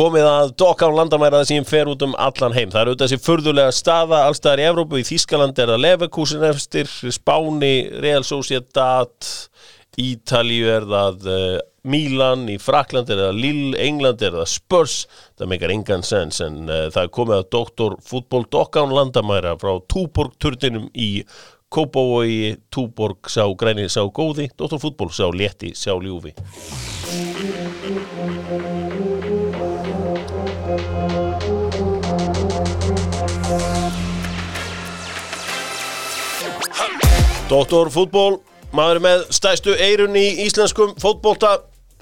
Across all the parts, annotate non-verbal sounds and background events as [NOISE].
komið að dokka á landamæraða sem fer út um allan heim. Það eru auðvitað þessi furðulega staða allstaðar í Evrópu, í Þískaland er það Leverkusen efstir, Spáni, Real Sociedad, Ítalíu er það uh, Milan, í Frakland er það Lille, England er það Spurs, það meikar engan sens en uh, það komið að doktor fútból dokka á landamæra frá Túborg-turninum í Kópavogi, Túborg sá græni sá góði, doktor fútból sá létti sá ljúfi. Doktor fútból, maður með stæstu eirun í íslenskum fótbolta,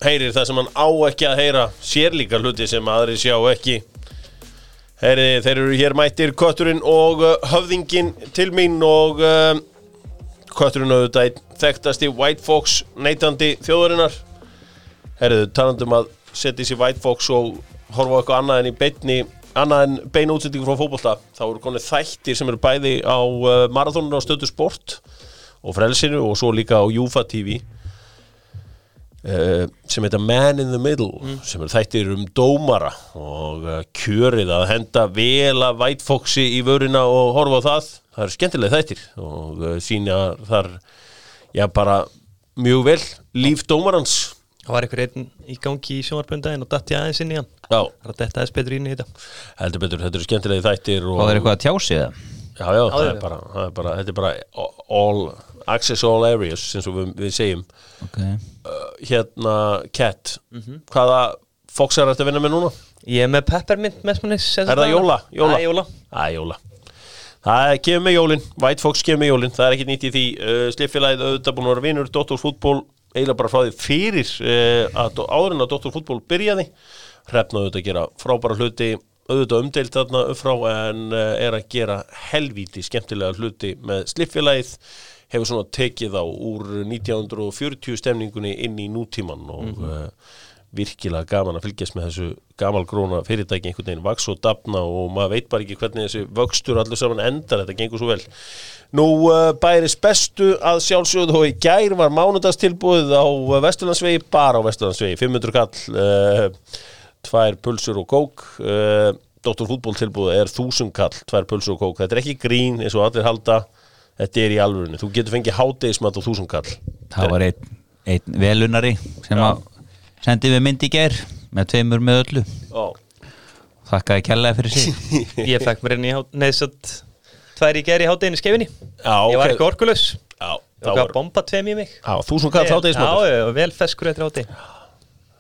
heyrir það sem hann á ekki að heyra, sér líka hluti sem aðri sjá ekki. Heyri, þeir eru hér mættir Kötturinn og uh, höfðingin til mín og uh, Kötturinn auðvitað þekktasti White Fox neytandi þjóðurinnar. Herriðu, talandum að setja sig White Fox og horfa eitthvað annað en í beinni, annað en beina útsendingu frá fótbolta. þá eru konið þættir sem eru bæði á uh, marathóninu á stöðu sport og frelsinu og svo líka á Júfa TV uh, sem heita Man in the Middle sem eru þættir um dómara og uh, kjörið að henda vel að White Foxi í vörina og horfa á það. Það eru skemmtilega þættir og uh, sína þar já bara mjög vel líf dómarans. Það var einhver einn í gangi í sjónvarpundaginn og datt ég aðeins inn í hann. Já, Það er að detta aðeins betur inn í þetta. Heldur betur, þetta eru skemmtilegi þættir og, Og það er eitthvað að tjási það Já, já, það er bara, það er bara, þetta er bara all, access all areas, og við, við segjum okay. Hérna, Cat, hvaða Fox er þetta að vinna með núna? Ég er með peppermint mesmunis Er það jóla? Jóla? Það er jóla Það er jóla Það er kemur með jólin, White Fox kemur með jólin Það er ekki nýtt í því, uh, Sliffélagið auðvitað búin að vera vinur, Dr. Fútból eiginlega bara frá því fyrir uh, að áður en að Dr. Fútból byrjaði hrefna auðvitað að gera frábæra hluti auðvitað umdeilt þarna frá en uh, er að gera helvíti skemmtilega hluti með Sliffélagið hefur svona tekið á úr 1940 stemningunni inn í nútíman og mm virkilega gaman að fylgjast með þessu gamalgróna fyrirtæki einhvern veginn. Vaks og dafna og maður veit bara ekki hvernig þessi vöxtur allur saman endar, þetta gengur svo vel. Nú uh, bæris bestu að sjálfsögðu og í gær var mánudagstilbúið á Vesturlandsvegi, bara á Vesturlandsvegi. 500 kall tvær pulsur og kók. Uh, Dr. Fútból tilbúið er 1000 kall tvær pulsur og kók, þetta er ekki grín eins og allir halda, þetta er í alvörinu þú getur fengið hátegismat á 1000 kall. Það var einn, einn velunari sem að sendi við mynd í ger með tveimur með öllu. Ó, Þakkaði kjallaði fyrir sig. [LAUGHS] Ég fekk mér inn í hát Neðsett Tvær í geri hátteginu skefinni Já, Ég var ekki orkulös Já, þá var bomba tveim í mig. 1000 kall hátegismat já, vel feskur eftir hátteg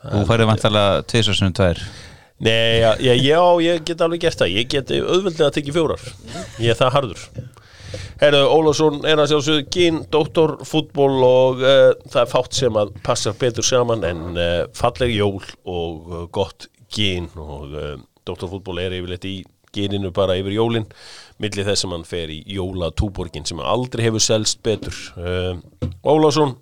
Þú færði vantalega tvisasunum tvær. Nei, já, já, já, ég get alveg gert það. Ég get auðveldlega að tekja fjórar. Ég er það harður. Herðu, Ólafsson er að sjálfsögðu gín Dóttorfútból og uh, það er fátt sem að passa betur saman en uh, falleg jól og uh, gott gín og Dóttorfútból er yfirleitt í gíninu bara yfir jólin milli þess sem hann fer í jólatúborgin sem aldrei hefur selst betur. Ólafsson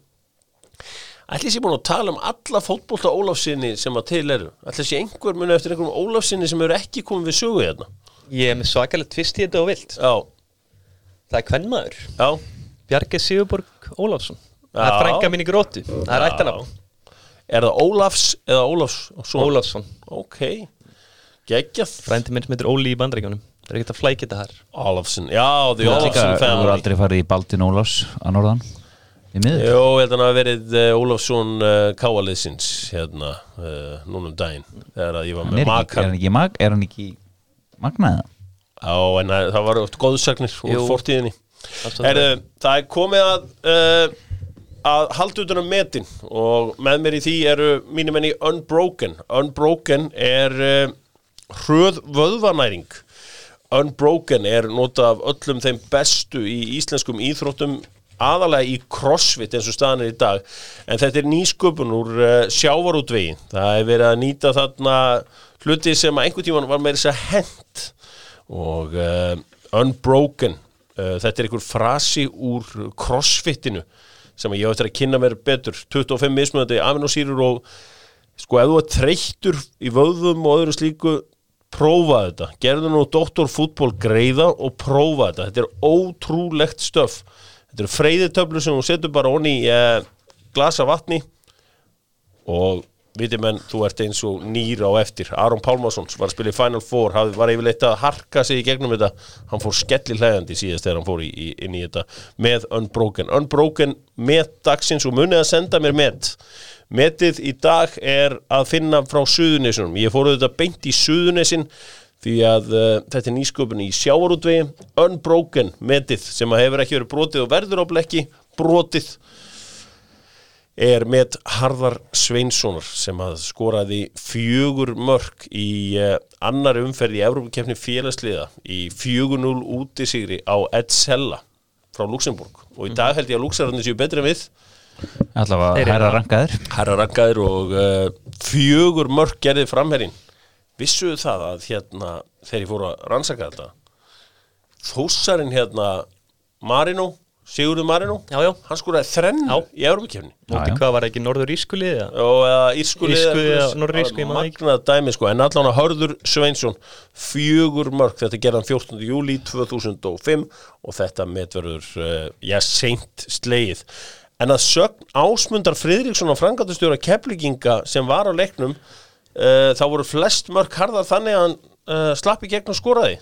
Ætli sé búin að tala um alla fótbolta Ólafsinni sem að til eru? Ætli sé einhver muni eftir einhverjum Ólafsinni sem eru ekki komið við sögu hérna? Ég er með svakalega tvist í þetta og vilt. Já, Það er kvennmaður já. Bjarke Sigurborg Ólafsson. Það er frænka mín í grótu Það er ættanafn Er það Ólafs eða Ólafs? Ólafsson? Ok, geggjað. Frændi minn sem heitir Óli í bandrækjunum Það er ekkert að flækja þetta her Ólafsson, já, því Ólafsson hefur family. aldrei farið í Baldin Ólafs að norðan Jó, ég held að hann hafa verið uh, Ólafsson uh, káaliðsins hérna, uh, núna um daginn þegar að ég var Hann með er, ekki, er, makar hann ekki, mag, er hann ekki magnaðið? Já, en það það var oft góðsagnir úr fortíðinni. Herðu, það. er komið að uh, að halda utan um metin og með mér í því eru mínum enn í Unbroken. Unbroken er uh, hröð vöðvanæring. Unbroken er nota af öllum þeim bestu í íslenskum íþróttum aðalega í crossfit eins og staðan er í dag en þetta er nýsköpun úr uh, sjávarútvegi. Það er verið að nýta þarna hluti sem að einhvern tímann var meira þess að hent og uh, Unbroken. Uh, þetta er einhver frasi úr crossfitinu sem ég eftir að kynna mér betur. 25 mismunandi aminosýrur og sko ef þú er þreyttur í vöðum og öðru slíku prófa þetta, gerðu nú doktorfútból greiða og prófa þetta. Þetta er ótrúlegt stöf þetta eru freyðitöflur sem þú setur bara onni í uh, glasa vatni og viti menn, þú ert eins og nýr á eftir. Aron Pálmarsson var að spila í Final Four hafði, var yfirleitt að harka sig í gegnum þetta. Hann fór skelli hlæðandi síðast þegar hann fór í, í, inn í þetta með Unbroken. Unbroken með dagsins og munið að senda mér met. Metið í dag er að finna frá Suðunesunum ég fór auðvitað beint í Suðunesin því að uh, þetta er nýsköpun í sjávarútvegi Unbroken metið sem að hefur ekki verið brotið og verður á blekki brotið er með Harðar Sveinssonar sem að skoraði fjögur mörg í uh, annar umferð í Evrópakefni félagsliða í 4-0 útisigri á Edsella frá Luxemburg og í dag held ég að Luxararnir séu betri en við. Eru hæra það. rankaður herra rangaðir og uh, fjögur mörg gerði framherrin vissuðu það að hérna þegar ég fór að rannsaka þetta þósarinn hérna Marino, Sigurður Marino Já, já. hann skoraði þrenn Já. í Európa-kefni Móti já. hvað var það ekki norður ískulið og það ekki. magnað dæmi sko, en allan að Hörður Sveinsson fjögur mörg, þetta gerðan 14. júli 2005 og þetta metverður, uh, já, seint slegið en að sögn Ásmundar Friðriksson á frangatustjóra Keflinginga sem var á leiknum uh, þá voru flest mörg harðar þannig að hann uh, slapp í gegn og skoraði.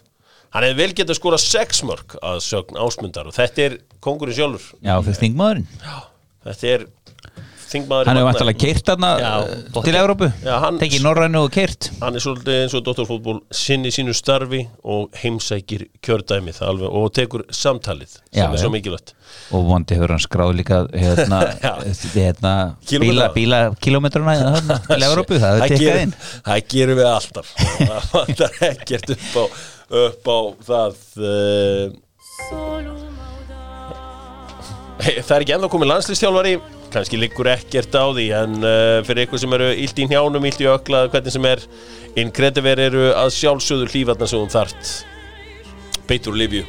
Hann hefði vel getað skora sex mörg að sögn Ásmundar og þetta er kongurinn sjálfur. Já, fyrir þingmaðurinn. Þetta er þingmaður Hann hefur vantilega keirt þarna eh, til hann- Tekið Norrænu og keirt hann er svolítið eins og doktorfútból sinni sínu starfi og heimsækir kjördæmið alveg og tekur samtalið sem Já, er svo mikilvægt. Og vondi hefur hann skráð líka hérna, [LAUGHS] hérna bíla, bíla kilometrana hérna, til [LAUGHS] Evrópu, það gerum, inn. það gerum við alltaf. [LAUGHS] Það vantar ekkert upp á, upp á það uh, það er ekki ennþá komið landslistjálfari kannski liggur ekkert á því en uh, fyrir ykkur sem eru illt í njánum, illt í ökla hvernig sem er innkrediver eru að sjálfsögðu hlífarnar sem hún þart. Beitur Olivju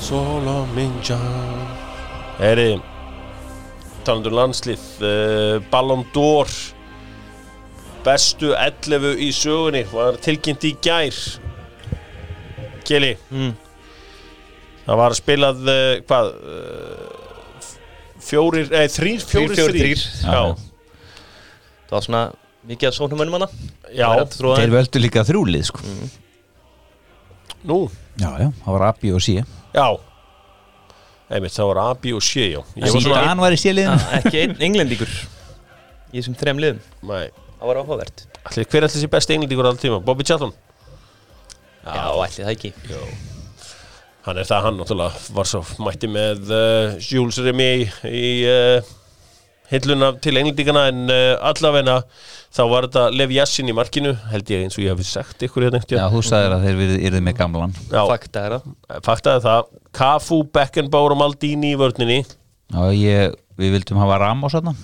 Solo Minja Heri talandur landslið uh, Ballon d'Or bestu 11 í sögunni var tilkynnt í gær. Kili Mm. það var spilað uh, hvað fjórir, eða þrýr, fjórir, fjórir, þrýr Það var svona mikið að sóknum mönnum hana. Já, Þeir völdu líka þrjúlið sko. nú? Já, já, það var Abbi og Sía já. Einmitt, það var AB og já. Ég var í stíliðinu Ah, Ekki einn englendíkur Í þessum þrem liðum. Nei, Það var áhugavert. Hver ætli þessi besti englendíkur alltaf tíma? Bobby Charlton? Já, ætli það ekki. Já Hann er það, hann náttúrulega var svo mætti með uh, Jules Remy í uh, hilluna til englendíkana en uh, allavegna þá var þetta Lev Yassin í markinu held ég eins og ég hafi sagt ykkur hérna Já, þú sagðir að þeir yrðu með gamlan. Já, Fakta er það. Faktaði það. Cafu, Beckenbauer og Maldini í vörninni. Já, ég, við vildum hafa Ramos þarna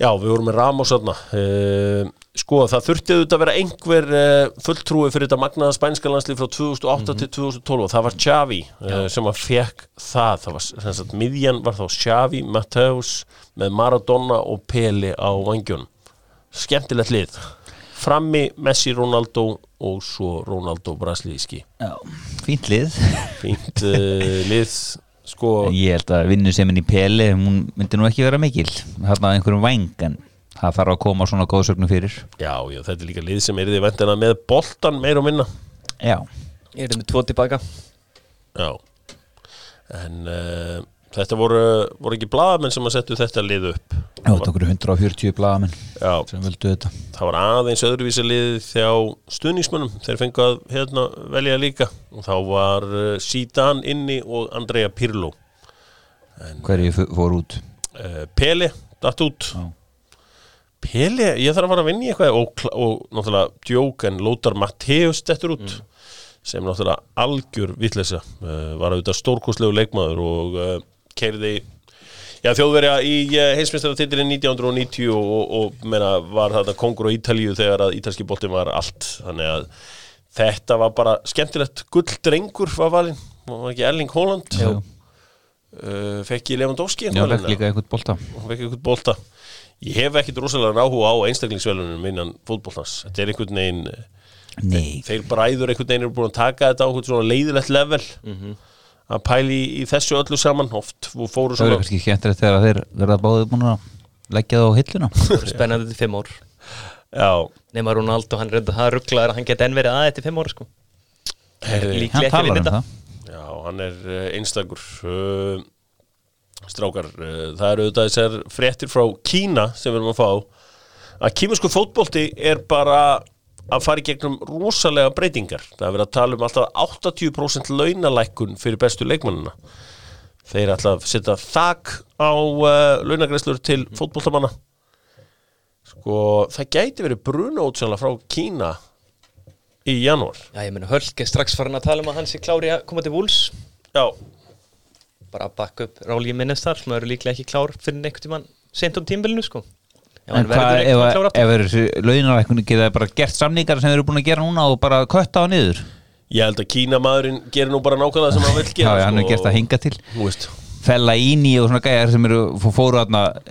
Já, við vorum með Ramos þarna. Uh, Sko, það þurfti auðvitað að vera einhver uh, fulltrúi fyrir þetta magnaða spænska landslið frá 2008 til 2012 og það var Xavi uh, sem að fekk það. Það var, sem sagt, miðjan var þá Xavi, Mateus með Maradona og Pele á vangjun skemmtilegt lið. Frammi Messi, Ronaldo og svo Ronaldo Brasilíski. Já, fínt lið. Fínt uh, lið sko, Ég held að vinnu sem í Pele hún myndi nú ekki vera mikil. Þarna einhverjum væng en það þarf að koma svona góðsögnum fyrir. Já, já, þetta er líka lið sem er þið vendina með boltan meir og minna. Já, Ég er með tvo tilbaka. Já. En uh, þetta voru, voru ekki blaðamenn sem að setja þetta lið upp? Já, þetta okkur 140 blaðamenn Já, sem völdu þetta. Það var aðeins öðruvísi lið þjá stuðningsmönnum. Þeir fengu að hérna, velja líka. Og þá var uh, Zidane inni og Andrea Pirlo. Hverju fór út? uh, Pele, datt út. Já. Pele, ég þarf að fara að vinna í eitthvað. Og, og náttúrulega djók en Lótar Matteus dettur út sem náttúrulega algjör vitleysa. Uh, var auðvitað stórkostlegu leikmaður og keiriði já, þjóðverja í uh, heimsmeistaratitilin 1990 og, og, og meina, var þetta kongur á Ítalíu þegar að ítalski boltin var allt. Þannig að þetta var bara skemmtilegt gull drengur var valinn, var ekki Erling Haaland? Já, uh, fekk ég Lewandowski Já fekk líka einhvern bolta. Og fekk einhvern bolta. Ég hef ekkit rosalega áhuga á einstaklingsvelunum innan fótboltans. Þetta er einhvern veginn Nei, þeir bræður einhvern veginn eru búin að taka þetta á einhvern svona leiðilegt level að pæli í, í þessu öllu saman oft og fóru það verður svona kannski skemmtilegt þegar þeir verða báðið búin að leggja það á hilluna. [LAUGHS] Það spennandi til fimm ár. Já, Nefna Ronaldo, hann reynda það rugglaður að hann geti enn verið aðeins til fimm ár sko. Líklega ekki um þetta það. Já, hann er uh, einstakur uh, Strákar uh, Það eru auðvitað þessar fréttir frá Kína sem við erum að fá. Að kímusku fótbolti er bara að fara í gegnum rosalega breytingar. Það er verið að tala um alltaf 80% launalækkun fyrir bestu leikmannina þeir ætla að setja þak á uh, launagreslur til fótboltamanna. Sko það gæti verið bruna útsjála frá Kína í janúar. Já, ég meina Hölk er strax farin að tala um að hann sé klári að koma til Wools Já, bara að bakka upp Ráli Minnestar sem eru líklega ekki klár fyrir tímann sent um tímbilinu sko En hvað, ef, launarækkunni geta bara gert samningar sem þeir eru búin að gera núna og bara kötta á niður? Ég held að Kínamaðurinn gerir nú bara nákvæmlega sem hann vil gera já, hann sko, hefur gert það hinga til. Fella íni og svona gæjar sem eru fó- fóru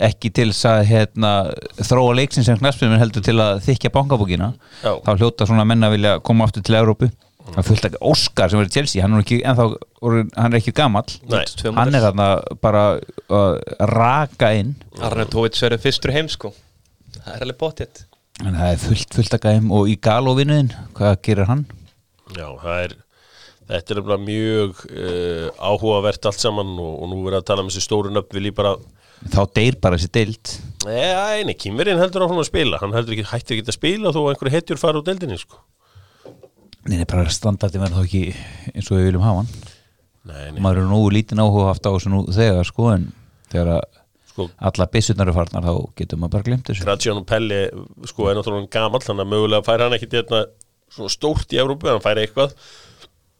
ekki til að hérna, þróa leiksin sem knaspum heldur til að þykja bankabókina. Já. þá hljóta svona menna vilja koma aftur til Evrópu. Það fullt ekki Óskar sem verið Chelsea hann er, ekki, ennþá, orðinn- hann er ekki Tvö hann er þarna bara að raka inn. Arne Tóvits verður fyrstur heim sko Það er alveg bóttið en það er fullt, fullt að gæjum. Og í galóvinuðin, hvað gerir hann? Já, það er Þetta er nefnilega mjög uh, áhugavert allt saman og, og nú verið að tala með þessi stóru nöfn vil ég bara þá deyr bara þessi deild. Nei, nei, Kýmverinn heldur áfram að spila. Hann heldur ekki, hættir ekki að spila þó að einhverju hetjur fara úr deildinni sko. Nei, nei, bara standardi verður þá ekki eins og við viljum hafa hann. Nei, nei, maður er nú lítinn áhuga haft á þessu nú þegar sko en þegar að sko. Alla byssurnar eru farnar þá getur maður bara glemt þessu. Graziano Pelli sko er náttúrulega gamall þannig að mögulega fær hann ekki svona stórt í Európu, hann fær eitthvað.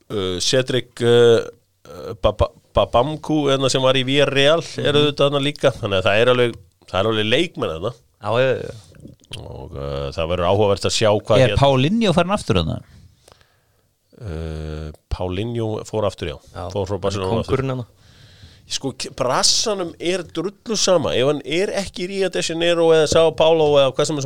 Uh, Cedric uh, uh, Baba- Babamku enna sem var í Villarreal eru þetta þarna líka. Þannig að það er alveg, það er alveg leikmenn já. og uh, það verður áhugavert að sjá hvað Er Paulinho farin aftur það? uh, Paulinho fór aftur já, Já, fór frá Barcelona aftur. hann sko brassanum er drullu sama. Ef hann er ekki í Rio de Janeiro eða Sao Paulo eða hvað sem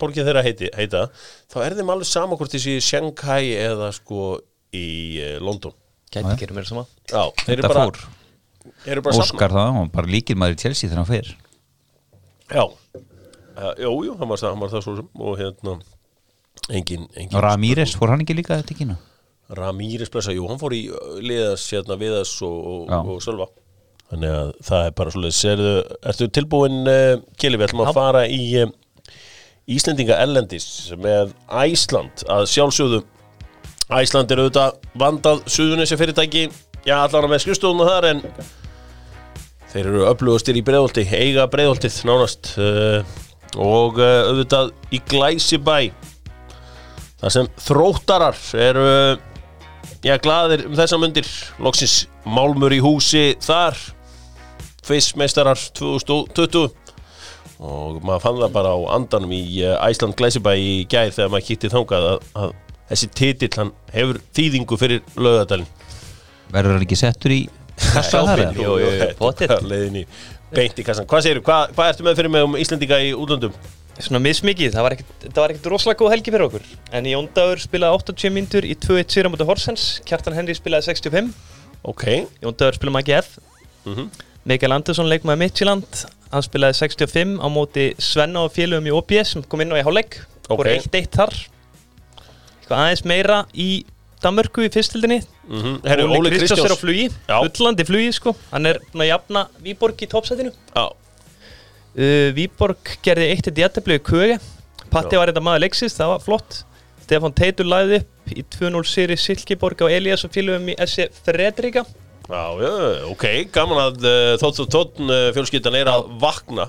borgið þeirra heiti, heita þá er þeim alveg sama hvort þessi í Shanghai eða sko í uh, London. Gæti ekki mér sama. Já, þeir eru bara, eru bara Óskar það, hann bara líkir maður í Chelsea þegar hann fer. Já, uh, jú, jú, hann var, það- hann var það svo sem og hérna engin, engin Ramírez, fór hann ekki líka þetta ekki ná? Ramírez blessa, jú, hann fór í uh, liðas hérna viðas og, og, og Sölva þannig að það er bara svolítið ertu tilbúin uh, Kili, við ætlum að fara í uh, Íslendinga Ellendis með Æsland að sjálfsögðu. Æsland er auðvitað vandað suðunissi fyrirtæki, já allan með skrifstofuna þar en þeir eru öflugastir í breiðolti, eiga breiðoltið nánast uh, og auðvitað í Glæsibæ þar sem þróttarar eru Já, glaðir um þessa mundir. Loksins Málmur í húsi þar Fissmeistarar 2020 Og maður fann það bara á andanum í eh, Æsland Glæsibæ í gær Þegar maður kýtti þangað að, að Þessi titill hann hefur þýðingu fyrir lögadalinn verður hann ekki settur í kassa þar? [LAUGHS] Jú, jú, jú, í beint í kassan Hvað segirðu, hvað, hvað ertu með fyrir mig um Íslendinga í útlöndum? Svona mismikið, það var ekkert, það var ekkert rosalega góð helgi fyrir okkur. En Jón Dagur spilaði 80 myndur í 2-1 sér á móti Horsens. Kjartan Henry spilaði 65 Ok, Jón Dagur spilaði Maggi F. Mhm Mikael Andersson leikmaði Midtjylland Hann spilaði 65 á móti Svenna og félögum í OBS sem kom inn á í hálfleik Ok. Voru 1-1 þar. Eitthvað aðeins meira í Danmörku í fyrstildinni. Mm Herru, Óli Kristjáns er á flugi, Já. fullandi flugi sko. Hann er búinn að jafna Víborg í toppsætinu. Já, uh, Víborg gerði eitt eitt jættabli í köge. Patti var þetta maður leiksins, það var flott. Stefán Teitur lagði upp í 2-0 sýri Silkeborg á Elias og félögum í SC Fredrika já, já, ok Gaman að uh, þótt og tótt uh, fjölskyldan er að vakna.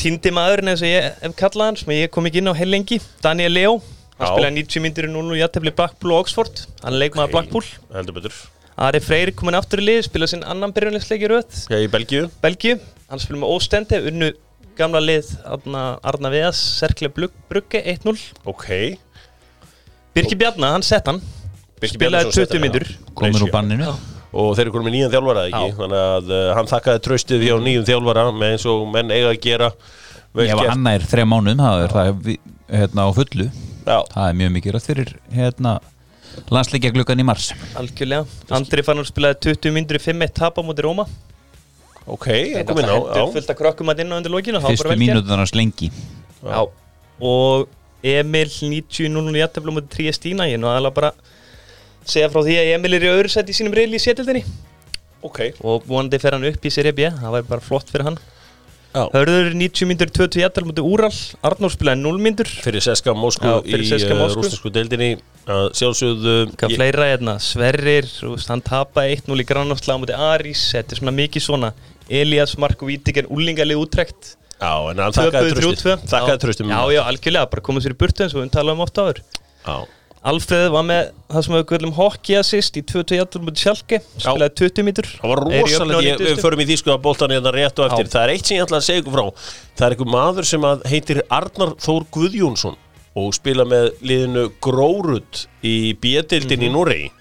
Týndi maðurinn eins og ég hef kallað hann sem ég kom ekki inn á heilengi Daniel Leo, hann Já. spilaði 90 myndir í 0 jættabli Blackpool og Oxford. Hann leikmaður Ok. Blackpool. Heldur betur. Ari Freyr komin aftur í lið, spilaði sinn annan byrjunlegsleiki röð. Já, í Belgíu. Belgíu, hann spilur með Óstendi unnu gamla lið Arna, Arna Veðas, Serkle Brugge 1-0 Ok. Birki Bjarna, hann sett hann. Birkir spilaði Bjarnason setti 20 hann, já. komin úr Reisjó. banninu Og þeir eru konum með nýjan þjálfara ekki? Já. Þannig að uh, hann þakkaði tröstið hjá nýjum þjálfara með eins og menn eiga að gera. Gert. hann er þrejá mánuðum það er það hérna á fullu. Já, það er mjög mikið rætt fyrir hérna landsleikja gluggan í mars. Algjörlega. Andri fann hann spilaði 20 myndur í 5-1 tap á móti Róma. Ok, ég kom inn á Hendur já. fullt að krökkum að inn á undir var Fyrstu mínútunar hans lengi Já, og Emil 90-0 í jættablu mútið Triestína, ég er nú aðalega bara segja frá því að Emil er í öðru sett í sínum reyli í sétildinni ok, og vonandi fer hann upp í Serie B, það væri bara flott fyrir hann. Já. Hörður 90 myndur 20 jættablu mútið Úral, Arnór spilaði 0 myndur fyrir Seska Já, í Moskvu. rústinsku deildinni. Sjálfsögðu Hvað fleira hérna, Sverrir, hann tapaði 1-0 í grannáttslag á mútið Arís, þetta er svona mikið svona Elias, Marko Vítiker, Úlingalið útrekt já, en hann Töpuðu tröstið 3-2. þakkaði Já. Já, algjörlega, bara komið sér í burtu eins og við talaðum oft áður. Já, Alfreð var með það sem við gullum hockey assist í 20 jættur mútið Sjálke, spilaði 20 mítur Það var rosalega, við förum í því sko að boltan hérna rétt og eftir. Já. Það er eitt sem ég ætla að segja ykkur frá. Það er einhver maður sem heitir Arnar Þór Guðjónsson og spila með liðinu Grórud í B-dildin í Noregi.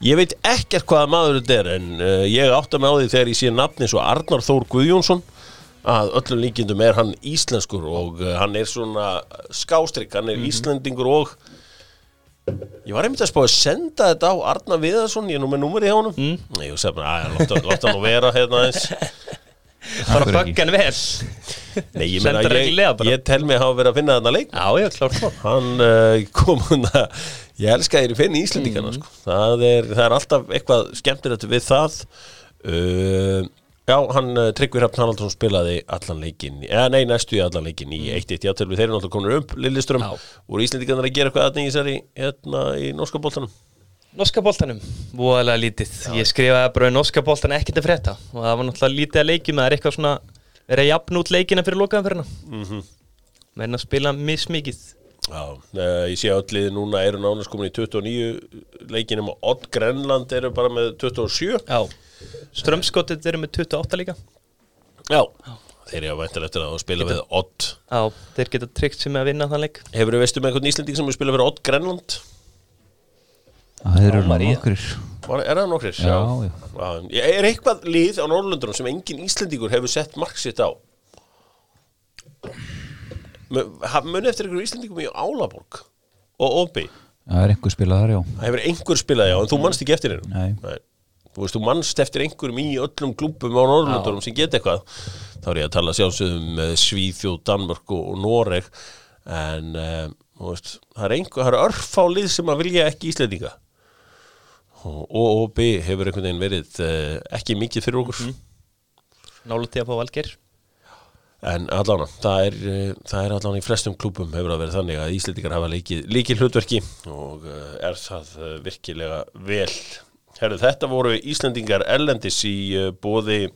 Ég veit ekkert hvaða maður þetta er en uh, ég átta mig á því þegar ég sé nafni svo Arnar Þór Guðjónsson að öllum líkindum er hann íslenskur og uh, hann er svona skástrygg, hann er íslendingur og Ég var einmitt að spá að senda þetta á Arna Viðarsson, ég er nú með númeri hjá honum. Mm. Nei, ég segi bara, að láta, hann vera hérna eins [LAUGHS] Bara ekki. böggan vel. Nei, ég meina, ég, ég tel mig að hafa verið að finna þarna leik. Já, já, klárt svo Hann uh, [LAUGHS] kom hann að, ég elska þér í finni Mm. Íslendingana, sko. Það er, það er alltaf eitthvað skemmtilegt við það. Uh, Já, hann uh, Tryggvi Hrafn Haraldsson spilaði allan leikin, eða nei, næstu í allan leikin í 1-1 játölu, þeir eru náttúrulega komin upp Lilliström, Mm. Já. voru Íslendingarnir að gera eitthvað aðnig í þessari, hérna, í norska boltanum? Norska boltanum, voðalega lítið. Ég skrifaði bara um norska boltan ekkert að frétta. Og það var náttúrulega lítið að leikjum það er eitthvað svona verið að jafna út leikina fyrir lokaðanferðina mm -hmm. menn að spila mismikið Já, uh, ég sé liði núna eru nánast komin í 29 leikinum og Odd Grenland eru bara með 27 Já, strömskottet eru með 28 líka Já, þeir eru að vænta eftir að spila við Odd Já, þeir geta tryggt sem að vinna þann leik Hefur þú veistu með einhvern Íslending sem er spila fyrir Odd Grenland? Það eru nokkur er það nokkrir? Já, já. já. Er eitthvað lið á Norrlundunum sem engin Íslendingur hefur sett mark sitt á? Ha- Muni eftir einhverjum Íslendingum í Álaborg og Obi Það er einhver spilað þar, já. Það hefur einhver spilað, já, en þú manst ekki eftir hennum Nei. Þú veist, þú manst eftir einhverjum í öllum klúbbum á Norrlundunum sem geta eitthvað. Þá er ég að tala sjálfsögum um Svíþjóð, Danmörk og, Noreg. En, um, þú veist, það er einhver, það er örfálið sem að vilja ekki Íslendinga. Og OOB hefur einhvern veginn verið uh, ekki mikið fyrir okkur. Til að fá valger En allána, það er, uh, það er allána í flestum klúbum hefur það verið þannig að Íslendingar hafa leikið hlutverki og uh, er það uh, virkilega vel. Herru, þetta voru Íslendingar ellendis í uh, bóði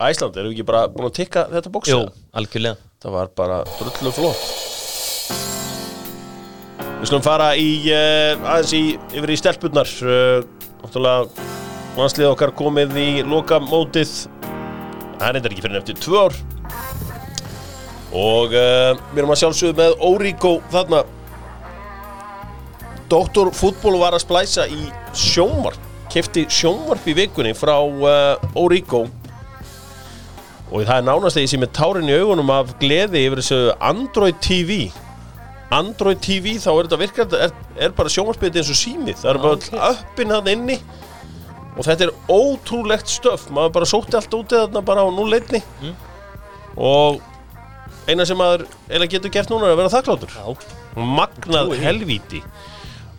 Æsland, erum við ekki bara búin að tikka þetta bóksa? Jú, algjörlega Það var bara drullu flott. Við skulum fara í, uh, aðeins í, yfir í stelpunnar. Uh, náttúrulega, landslið okkar komið í loka mótið. Það er eitthvað ekki fyrir eftir tvö ár. Og uh, við erum að sjálfsögðu með Óríkó þarna. Doktor fútból var að splæsa í sjónvarp. Kefti sjónvarp í vikunni frá uh, Óríkó. Og það er nánast að ég sé með tárin í augunum af gleði yfir þessu Android TV Android TV þá er þetta virkar er, er bara sjónvarpið eins og símið það er bara okay. uppin hann inni og þetta er ótrúlegt stöf maður bara sótti allt úti þarna bara á núleitni og eina sem maður eiginlega getur gert núna er að vera þakkláttur magnað helvíti.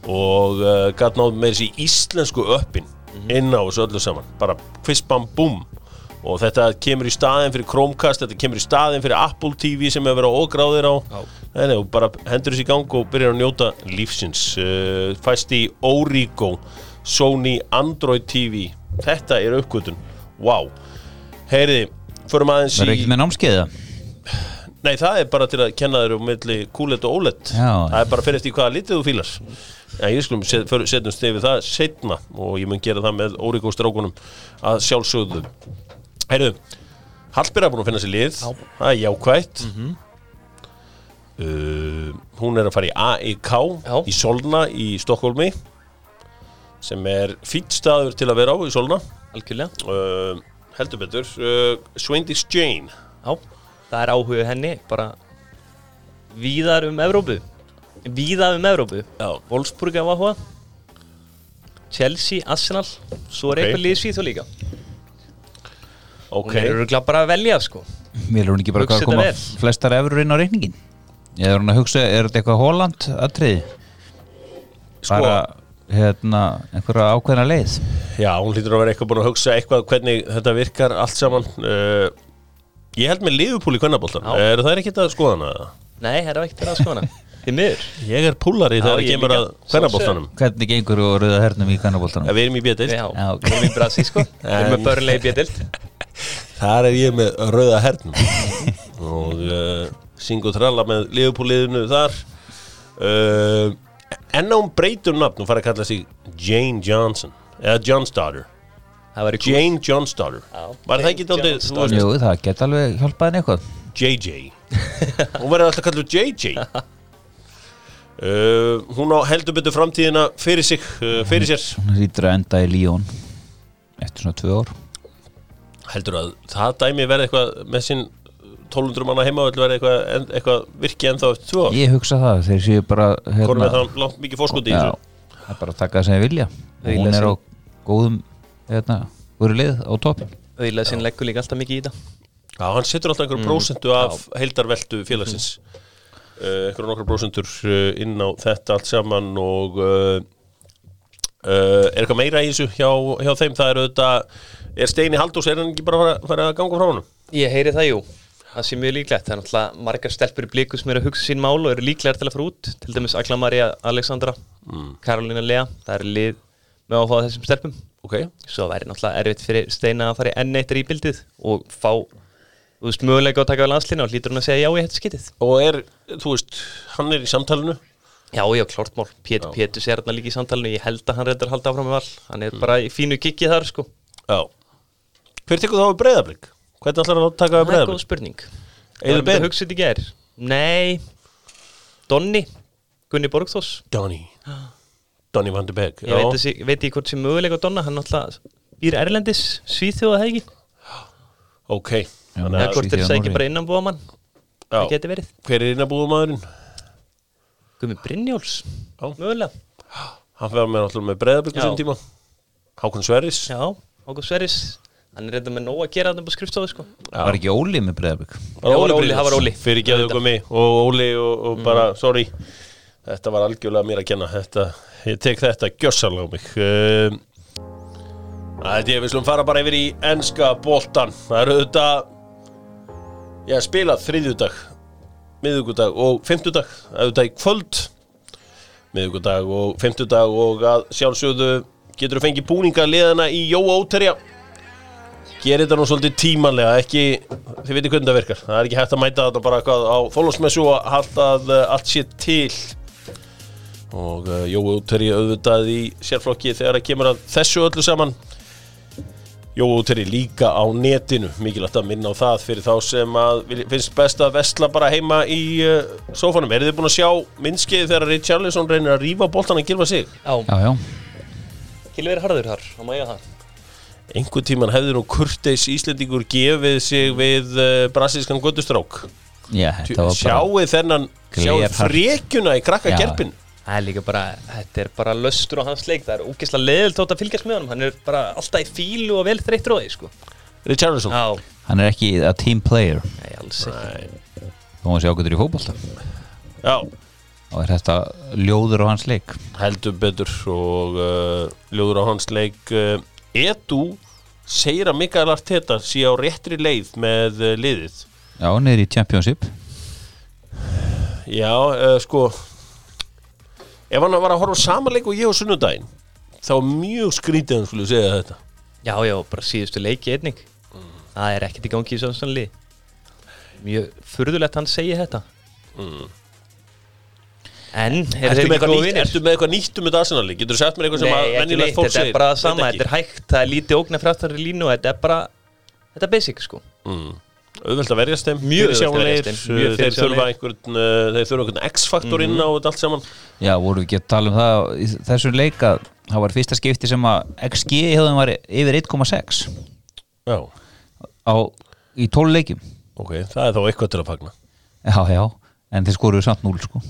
Og uh, gæt náð með þessi íslensku öppin inn á þessu öllu saman. Bara quiz bam bum. Og þetta kemur í staðin fyrir Chromecast þetta kemur í staðin fyrir Apple TV sem hefur verið ógráðir á. Nei, og bara hendur þessi í gang og byrjar að njóta lífsins. Uh, fæst í Origo Sony Android TV þetta er uppgötun, wow heyriði, förum aðeins í ekki með námskeiða Nei, það er bara til að kenna þér um milli QLED og OLED. Já. Það er bara fyrir eftir hvaða litið þú fílar. En ég skulum set, setjum stefið það setna og ég mun gera það með Órikó strákunum að sjálfsögðu. Heyrðu, Hallbjörn er búin að finna sér lið. Já. Það er jákvætt. Uh, Hún er að fara í AEK Já. í Solna í Stokkólmi sem er fýtt staður til að vera á í Solna. Algjörlega. Uh, heldur betur. Uh, Swindis Jane. Já, það er áhuga henni bara víðar um Evrópu. Víðar um Evrópu. Já. Wolfsburg af áhuga. Chelsea, Arsenal. Svo er Ok. eitthvað liðsvíð þá líka. Ok. Hún er örugglega bara að velja sko. Vil hún ekki bara Hugsa að koma flestar efur inn á reikningin Eða er hún að hugsa, er þetta eitthvað Holland atriði? Sko- Bara, hérna, einhverja ákveðna leið? Já, hún hlýtur að vera eitthvað búin að hugsa eitthvað hvernig þetta virkar allt saman. Uh, Ég held með liðupúl í kvennabóltan. Er það ekki að skoða hana? Nei, það er ekki til að skoðana [LAUGHS] Þið miður. Ég er púlari þegar það kemur að kvennabóltanum Hvernig gengur og rauða hernum í kannaboltanum? Við erum í ok. við erum í Brasi sko. [LAUGHS] Við erum með börnlega í bjötild [LAUGHS] Þar er ég með rauða hernum. Og uh, syng og tralla með liðupúliðinu þar. Uh, En á hún breytum nafn og fara að kalla sig Jane Johnson eða væri cool. Jane Já. Var það ekki veist, Jú, það geta alveg hjálpað henni eitthvað. JJ Hún verður alltaf kallur JJ [LAUGHS] uh, Hún á heldur betur framtíðina fyrir sig, uh, fyrir sér. Hún rýtur að enda í Líón Eftir svona tvö ár. Heldur að það dæmi verði eitthvað með sinn 1200 manna heimavöld verði eitthvað, en, eitthvað virki ennþá eftir tvö ár? Ég hugsa það, þeir séu bara Hvorum er það langt mikið fórskoti í þessu? það er bara að taka það sem þeir vilja. Og Hún er á góðum hérna, voru lið á topp Auðlega sinn leggur líka alltaf mikið í þetta Já, hann setur alltaf einhverjum prósentu af heildarveltu félagsins. Uh, einhverjum nokkur prósentur uh, inn á þetta allt saman og uh, uh, er eitthvað meira í þessu hjá, hjá þeim? Það er auðvitað, er Steini Haldós er hann ekki bara að fara, fara að ganga frá honum? Ég heyri það jú. Það sé mjög líklegt, það er náttúrulega margar stelpur í blíku sem eru að hugsa sín mál og eru líklegar til að fara út. Til dæmis Agla Maria Alexandra Karolina Lea, það er lið með fá þessum stelpum. Ok, svo væri náttúrulega erfitt fyrir Steina að fara í enn eitt í bildið og fá þú veist, möguleika á að taka á landslinu og hlýtur hann að segja já í þetta skitið og er, þú veist, hann er í samtalenu Já, já, klart mál, Pét, Pétus er hérna líka í samtalinu. Ég held að hann reyndar halda áfram með val. Hann er bara í fínu kikki þar sko. Já. Hver tekur þá við breyðablík? Hvernig ætlar hann að taka við Það er góð spurning. Nei. Donni. Gunni Borgþós Donny Donny van de Beek Ég veit, þessi, veit ég hvort sem möguleika á Donna Hann náttúrulega býr Erlendis Svíþjóða það ekki? Ok. Þannig að, hvort þeir Svíþjóð, sækja Noregi. bara innanbúamann Það já, geti verið. Hver er innabúðumæðurinn? Gummi Brynjóls Já. Mögulega. Hann fyrir með náttúrulega með Já. sín tíma. Hákon Sverris. Já, Ágúst Sverris. Hann er reynda með nóg að gera þetta på skrifstofu sko. Var ekki Óli með breyðablik Já, það var Óli, það var Óli. Fyrir geðu mig og Óli og, og bara, sorry. Þetta var algjörlega mér að kenna. Þetta, Ég tek þetta gjössalega á mig. Um, Það er við slum fara bara yfir í enska boltan Það eru auðvitað Ég hef spilað þriðjudag miðugudag og fimmtudag. Auðvitað í kvöld miðugudag og fimmtudag og að sjálfsögðu getur þú fengið búninga liðana í Jóa Óterja. Gerir þetta nú svolítið tímanlega ekki, þið veitir hvernig það virkar. Það er ekki hægt að mæta þetta bara á þólásmessu og halda að allt sé til og uh, Jói Úteri auðvitað í sérflokki þegar það kemur að þessu öllu saman. Jói Úteri líka á netinu. Mikilvægt að minna á það fyrir þá sem að finnst best að vestla bara heima í uh, sófanum, eru þið búin að sjá minnskið þegar Richarlison reynir að rífa boltan að gilfa sig? Já, Já, já, Kilvi er harður þar, það má ég það. Einhvern tíman hefði nú kurteis Íslendingur gefið sig við uh, brasilskan göttustrók já sjáu þennan sjáu frekjuna í krakka Já. Það er líka bara, þetta er bara löstur á hans leik, það er ógeðslega leðilt þótt að fylgjast með honum, hann er bara alltaf í fílu og vel þreyttur á því, sko. Richarlison? Já, Hann er ekki a team player. Nei, alls ekki. Þó hann sé ágætur í fótbolta. Já, Og er þetta ljóður á hans leik. Heldur betur og uh, ljóður á hans leik uh, Edu segir að Mikael Arteta sé á réttri leið með uh, liðið. Já, niður í championship. Já, uh, sko ef hann var að horfa á sama leik og ég á sunnudaginn þá mjög skrítið hann skulle segja þetta Já, já, bara síðustu leiki einnig. Það er ekkert í gangi í samsannli. Mjög furðulegt hann segi þetta. En, er Ertu með, eitthvað nýtt, ertu með eitthvað nýtt um þetta arsenali? Getur þú sagt mér eitthvað sem að Nei, ekki neitt, fólk þetta segir? er bara það sama, þetta er hægt, það er lítið ógnar frættari línu og þetta er bara, þetta er basic, sko. mm. Auðvelt að verjast þeim. Mjög mjög uh, þeir þurfa einhvern uh, þeir þurfa einhvern X-faktor inn á þetta allt saman. Já, voru við ekki að tala um það þessu leik að það var fyrsta skipti sem að XG þeim var yfir 1,6 já, á, í 12 leikjum. Ok, það er þá eitthvað til að fagna. Já, já, en þeir skoruðu samt 0 sko.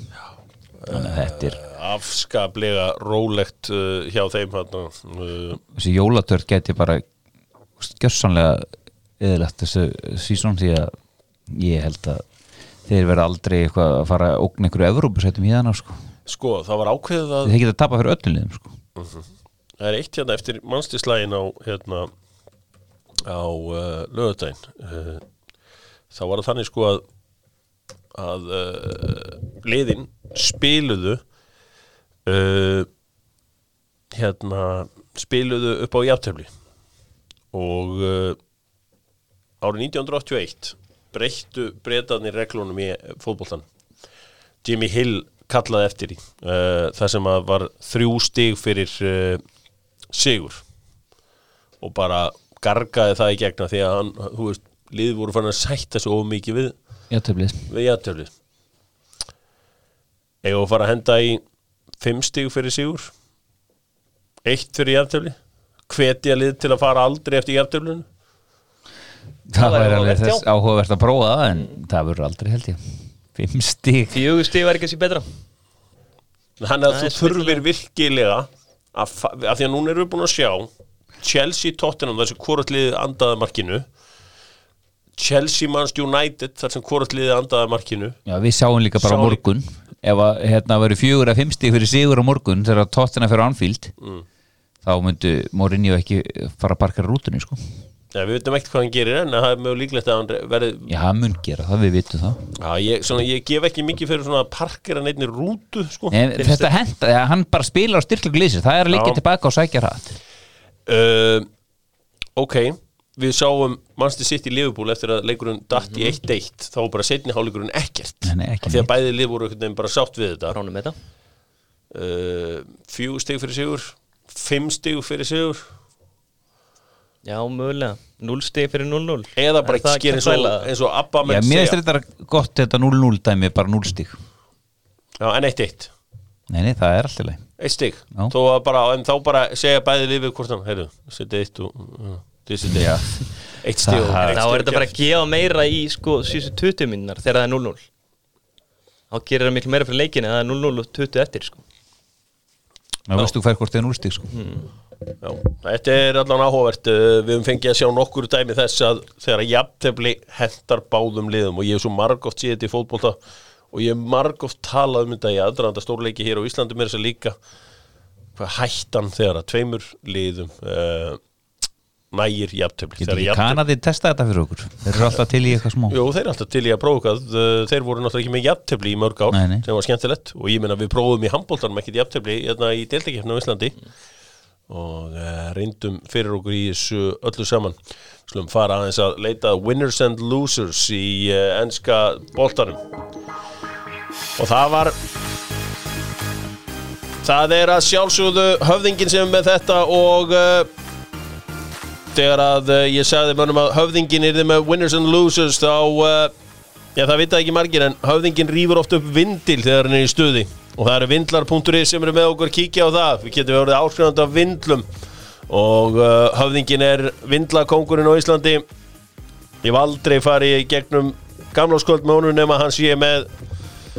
Þannig að þetta er afskaplega rólegt hjá þeim þessi jólatört geti bara skjössanlega eðlagt þessu sísón því að ég held að þeir verða aldrei eitthvað að fara að ógna einhverju Evrópusætum í þannig sko. Sko, það var ákveðið að þeir geta að tapa fyrir öllum liðum sko. Það er eitt hérna eftir mannstislægin á hérna á uh, lögudaginn uh, þá var það þannig sko að að uh, liðin spiluðu uh, hérna spiluðu upp á jafntöfli og uh, árið 1981 breyttu breytaðnir reglunum í fótboltan Jimmy Hill kallaði eftir í uh, það sem að var þrjú stig fyrir uh, sigur. Og bara gargaði það í gegna því að hann, þú veist, liði voru fann að sætta svo mikið við, jættöflið Eða að fara að henda í fimm stig fyrir sigur? Eitt fyrir jættöfli hvetja lið til að fara aldrei eftir jættöflinu Það væri væri alveg þess áhugavert að prófa það en það verður aldrei held ég. Fimm stík Fjögur stig var ekki að sé betra. Þannig að Það þú þurfir virkilega að, að því að núna erum við búin að sjá Chelsea Tottenham þar sem hvort liðið andaði markinu. Chelsea Manchester United þar sem hvort liðið andaði markinu. Já, við sjáum líka bara á Sjáum morgun. Ef að hérna verður fjögur að fimm stík fyrir sigur á morgun þegar tóttina fyrir Anfield Mm. þá myndu Mourinho ekki fara að parka rútunni sko ja, Við veitum ekkert hvað hann gerir en það er mjög líklegt að hann verði Já, hann mun gera það, við vitum það. Já, ég, svona, ég gef ekki mikið fyrir svona parkir að neittni rútu sko. en, Þetta henda, ja, hann bara spilar á styrklegu lýsir það er Já. tilbaka og sækja hratt. Uh, Ok Við sáum Manchester City Liverpool eftir að leikurinn datt í 1-1 þá bara setni hálfleikurinn ekkert. Nei, nei, ekki því að bæði lið voru einhvern veginn bara sátt við þetta. Uh, fjögur stig fyrir sigur fimm stig fyrir sigur Já, mögulega. 0 stig fyrir 0-0 eða bara Er það ekki skýr eins og, Abba Já, menn mér finnst segja. þetta gott þetta 0-0 dæmi bara 0 stík Já, en eitt eitt. Nei, nei, það er alltaf leið eitt stig. Já. Þó að bara, en þá bara segja bæði lifið hvort hann heyrðu, setja eitt og uh, þið setja Já. eitt. Stig og Það- Þá er þetta bara að gefa meira í sko síðustu 20 minnar þegar það er 0-0 Þá gerir það miklu meira fyrir leikin eða 0-0 og 20 eftir sko. Ná, veistu hver hvort það er 0 stík sko Já, þetta er allan áhugavert. Uh, við höfum fengið að sjá nokkur dæmi þess að þegar jafntefli hendar báðum liðum og ég hef svo margóft þetta í fótbolta og ég hef margóft talað um þetta í aðdraðanda stórleiki hér á Íslandi mér þess að líka hvað hættan þegar að tveimur liðum uh, nægir jafntefli. Getur ekki Kanadi testa þetta fyrir okkur? Þeir eru alltaf til í eitthvað smá. Jú, þeir eru alltaf til í að prófa eitthvað. Uh, þeir voru náttúrulega ekki með jafntefli í mörg ár Nei, nei. sem var skemmtilegt. Og ég meina við prófum í handbóltanum ekkert jafntefli hérna í deltakefna á Íslandi og uh, reyndum fyrir okkur í þessu öllu saman. Slum fara aðeins að leita winners and losers í uh, enska boltanum. Og það var það er að sjálfsögðu höfðingin sem með þetta og uh, þegar að ég sagði mönnum að höfðingin er með winners and losers þá, já það vita ekki margir en höfðingin rýfur oft upp vindil þegar hann er í stuði og það eru vindlar.is sem eru með okkur. Kíkja á það. Við getum verið áskrifandi af vindlum. Og uh, höfðingin er vindlakongurinn á Íslandi. Ég hef aldrei farið gegnum gamláskvöld með honum nema hann sé með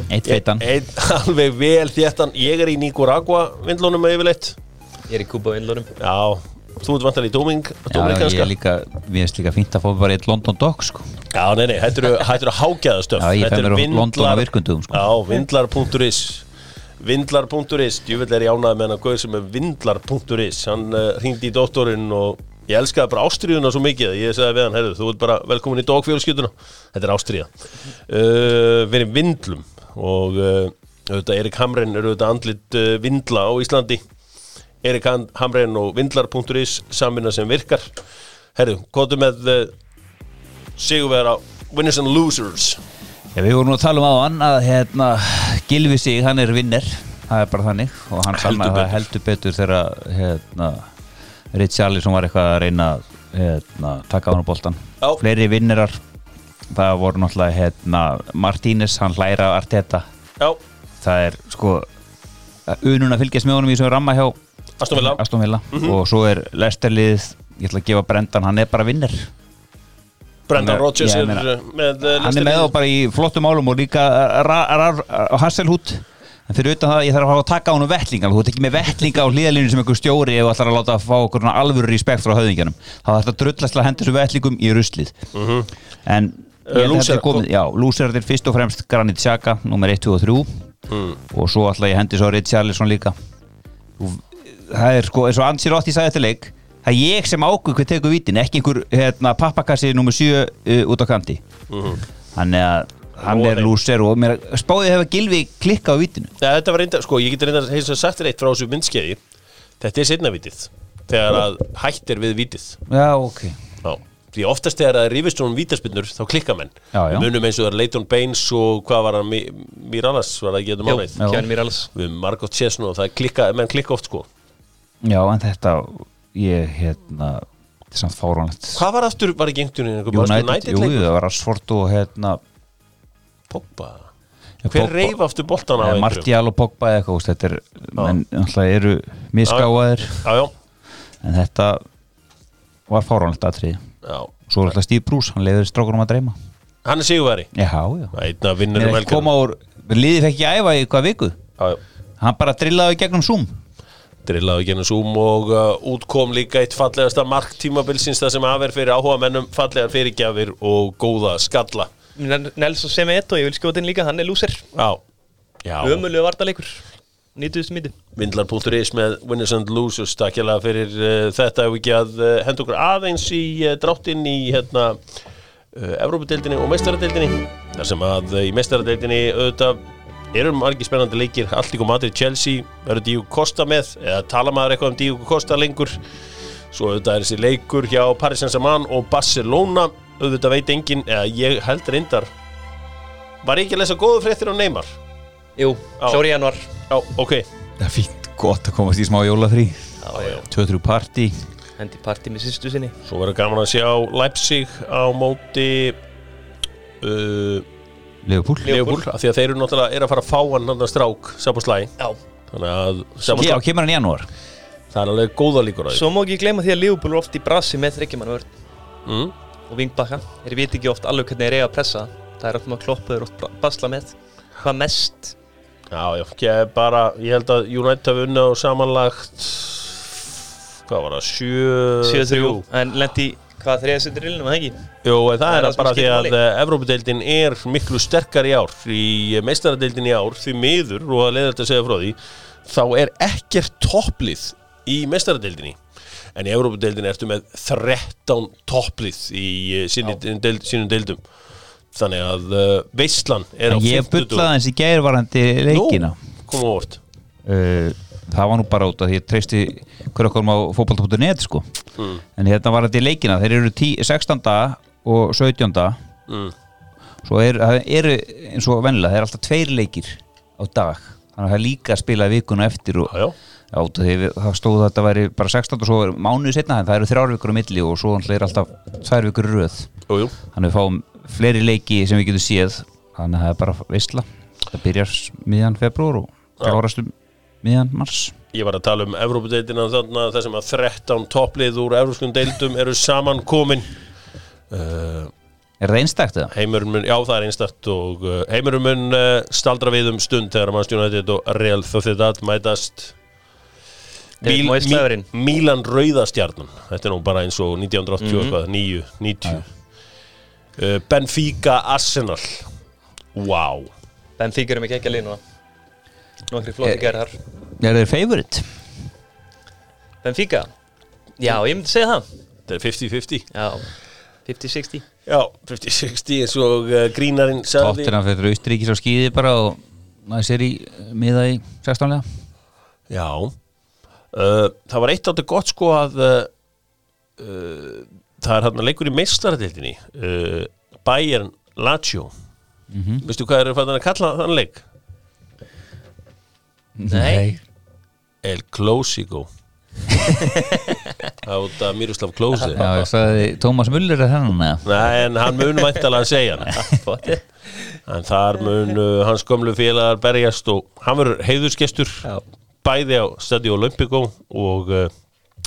Eitt feitan. Einn [LAUGHS] alveg vel þéttan. Ég er í Nicaragua vindlunum yfirleitt. Ég er í Kúpa vinnlunum já, þú ert vantar í Dóming Já, ég er líka, mér finnst líka fínt að fá bara eitt London Dog sko. Já, nei, nei, eru, þetta eru hágæðastöf Já, ég fæ mér á London á virkundum, sko. Já, vindlar.is Vindlar.is Djúvill er ég ánægð með hann að gauð sem er vindlar.is Hann uh, hringdi í doktorinn og ég elskaði bara ástriðuna svo mikið Ég sagði við hann, herru, þú ert bara velkomin í dogfjölskylduna Þetta er ástriða uh, Við erum vindlum Og uh, auðvitað Erik Hamren er auðvitað andlit vindla á Íslandi. Erik Hamren og vindlar.is Samvinna sem virkar. Herru, kóttu með Sigurvera Winners and Losers Já, við vorum nú að tala um aðan að hérna, Gilvi sig, hann er vinner. Það er bara þannig. Og hann sannaði það heldur betur þegar hérna, Richarlison var eitthvað að reyna að hérna, taka á hann á boltan Já. fleiri vinnerar. Það voru náttúrulega hérna, Martínez, hann hlæra Arteta. Já, það er sko unun að fylgjast með honum í þessu ramma hjá Aston Villa. Aston Villa. Mhm. og svo er Lesterlið ég ætla að gefa Brendan, hann er bara vinner Brendan er- Rodgers er uh, með uh, hann er með þá bara í flottum álum og líka Hasselhút en fyrir utan það ég þarf að að taka á hann vettlingar þú ert ekki með vettlinga á hlýðalínu sem einhver stjóri ef þú ætlar að láta að fá okkur alvöru respekt frá höfðingjanum. Þá þarf þetta drullast að henda þessu vettlingum í ruslið. En Uh, að lúser- er komið, já, lúser er fyrst og fremst Granit Xhaka, nummer 1, 2 og 3 og svo ætla ég hendi svo Richarlison líka. Það er sko, eins og Ansilotti sagði þetta leik það er ég sem ákveð hver tekur vítin ekki einhver hérna, pappakassi nummer 7 uh, út á kanti. Þannig að hann er lúser og mér spáði hefa Gilvi klikka á vítinu. Ja, þetta var reynda, sko, ég get reynda heils að sagt þér eitt frá þessu myndskeiði Þetta er sinnavítið Þegar að hættir við vítið. Já, ok. Já Því oftast þegar er rífist um vítaspinnur þá klikka menn. Já, já. Munum eins og það er Leighton Baines og hvað var hann Mi- Miralas var það ekki Jú, mánuð Já. Kevin Miralles. Við svona og það er klikka, menn klikka oft sko. Já, en þetta ég, hérna samt fáránlegt. Hvað var aftur, var ekki einhvern veginn United, jú, það var Rashford og hérna Pogba. Já, Hver Pogba- reyf aftur boltan á einhverjum? Martial og Pogba eða eitthvað, þetta er menn náttúrulega eru já, en þetta var fáránlegt aðtrið svo er alltaf Steve Bruce, hann leiður strákunum að dreyma. Hann er sigurveri? Já, já. Um er ekki koma úr, liðið fekk ekki æfa í hvað viku? Já, já. Hann bara drillaði gegnum Zoom drillaði genið Zoom og uh, útkom líka eitt fallegasta mark tímabilsins það sem aðver fyrir áhuga mennum fallegar fyrirgjafir og góða skalla. Nelson Semedo, ég vil skjóta inn líka, hann er lúser Já, já. Ömulegu vartaleikur 90.000 míti Vindlar.is með Winners and Losers takkjala fyrir uh, þetta. Ef ekki að uh, henda okkur aðeins í uh, dráttinn í hérna uh, Evrópadeildinni og meistaradeildinni? Þar sem að uh, í meistaradeildinni auðvitað eru margir spennandi leikir? Alltíko Madrid Chelsea verður Díu Kosta með? Eða tala maður eitthvað um Díu Kosta lengur? Svo auðvitað er þessi leikur hjá Paris Saint-Germain og Barcelona. Auðvitað veit enginn, eða ég held reyndar var ég ekki að lesa góðu fréttir á Neymar? Jú, klári januar. Já, ok. Það er fínt gott að komast í smá jólafrí 2-3 party hendi partí með sýstu sinni. Svo verður gaman að sjá Leipzig á móti uh, Leopold. Leopold af því að þeir eru náttúrulega er að fara að fá hann hann strák Sabu Slæ Já. Þannig að Sabu Já, Slæ kemur hann í janúar. Það er alveg góða líkur á því. Svo má ekki gleyma því að Liverpool er oft í brasi með þryggjumann mm. og vingbakka. Þeir veit ekki oft alveg hvernig þeir eiga að pressa. Það er alltaf að kloppa þeir oft bra- basla með. Hvað mest? Já, já, ekki bara ég held að United hafi unnið á samanlagt hvað var það, 7-3 7-3 En lendi hvað þriða setur rillinu, var það ekki? Jú, það Það er er bara því að uh, Evrópadeildin er miklu sterkar í ár í meistaradeildin í ár því miður og að leiða þetta að segja frá því þá er ekkert topplið í meistaradeildinni. En í Evrópadeildin ertu með 13 topplið í uh, sinni, deild, sínum deildum. Þannig að uh, Veistlan er á En ég 50 bullaði hans í gærvarandi leikina Nú, koma á vort uh, Það var nú bara út því ég treysti okkur á fótbolta.net sko Mm. En hérna var þetta í leikina Þeir eru 10, 16. og 17. mm. Svo er, eru eins og vennilega Það er alltaf tveir leikir á dag Þannig að það er líka að spila vikuna eftir og, Já, já, Já, það stóð að þetta væri bara 16 og svo er mánuði setna en það eru þrjár vikur á milli og svo er alltaf tvær vikur í röð jú, jú þannig við fáum fleiri leiki sem við getum séð þannig að það er bara veistla það byrjar miðjan februar og klárast um miðjan mars. Ég var að tala um Evrópadeildina þarna þar sem að 13 topplið úr Evrópskum deildum eru saman komin. Uh, Er það einstakt eða? Heimurinn mun, já það er einstakt og uh, heimurinn mun uh, staldra við um stund þegar Manchester United og Real Sociedad mætast. David Moyes slagurinn. Mílan Rauðastjarnan þetta er nú bara eins og 1980 Mhm. eitthvað, 9, 90 uh, Benfica Arsenal. Wow Benfica erum ekki ekki að lína Nokkri flóti Eh, gerðar. Er það favorite? Benfica? Já, ég myndi segja það. Þetta er 50-50 Já, 50-60 Já, 50-60 eins og uh, grínarinn sagði. Tóttir hann fyrir Austuríkis á skýði bara og maður sér í miða í 16 lega Já. Uh, Það var eitt áttu gott sko að uh, það er hann leikur í meistaradeildinni. Uh, Bayern Lazio. Veistu hvað eru fættan að kalla þann leik? Nei. El Closico [LAUGHS] Það út af Miroslav Klose. Já, ég sagði Tómas Muller er þennan eða? Nei, en hann mun væntalega að segja hann [LAUGHS] En þar mun hans gömlu félagar berjast og hann verður heiðursgestur bæði á Stadio Olympico og uh,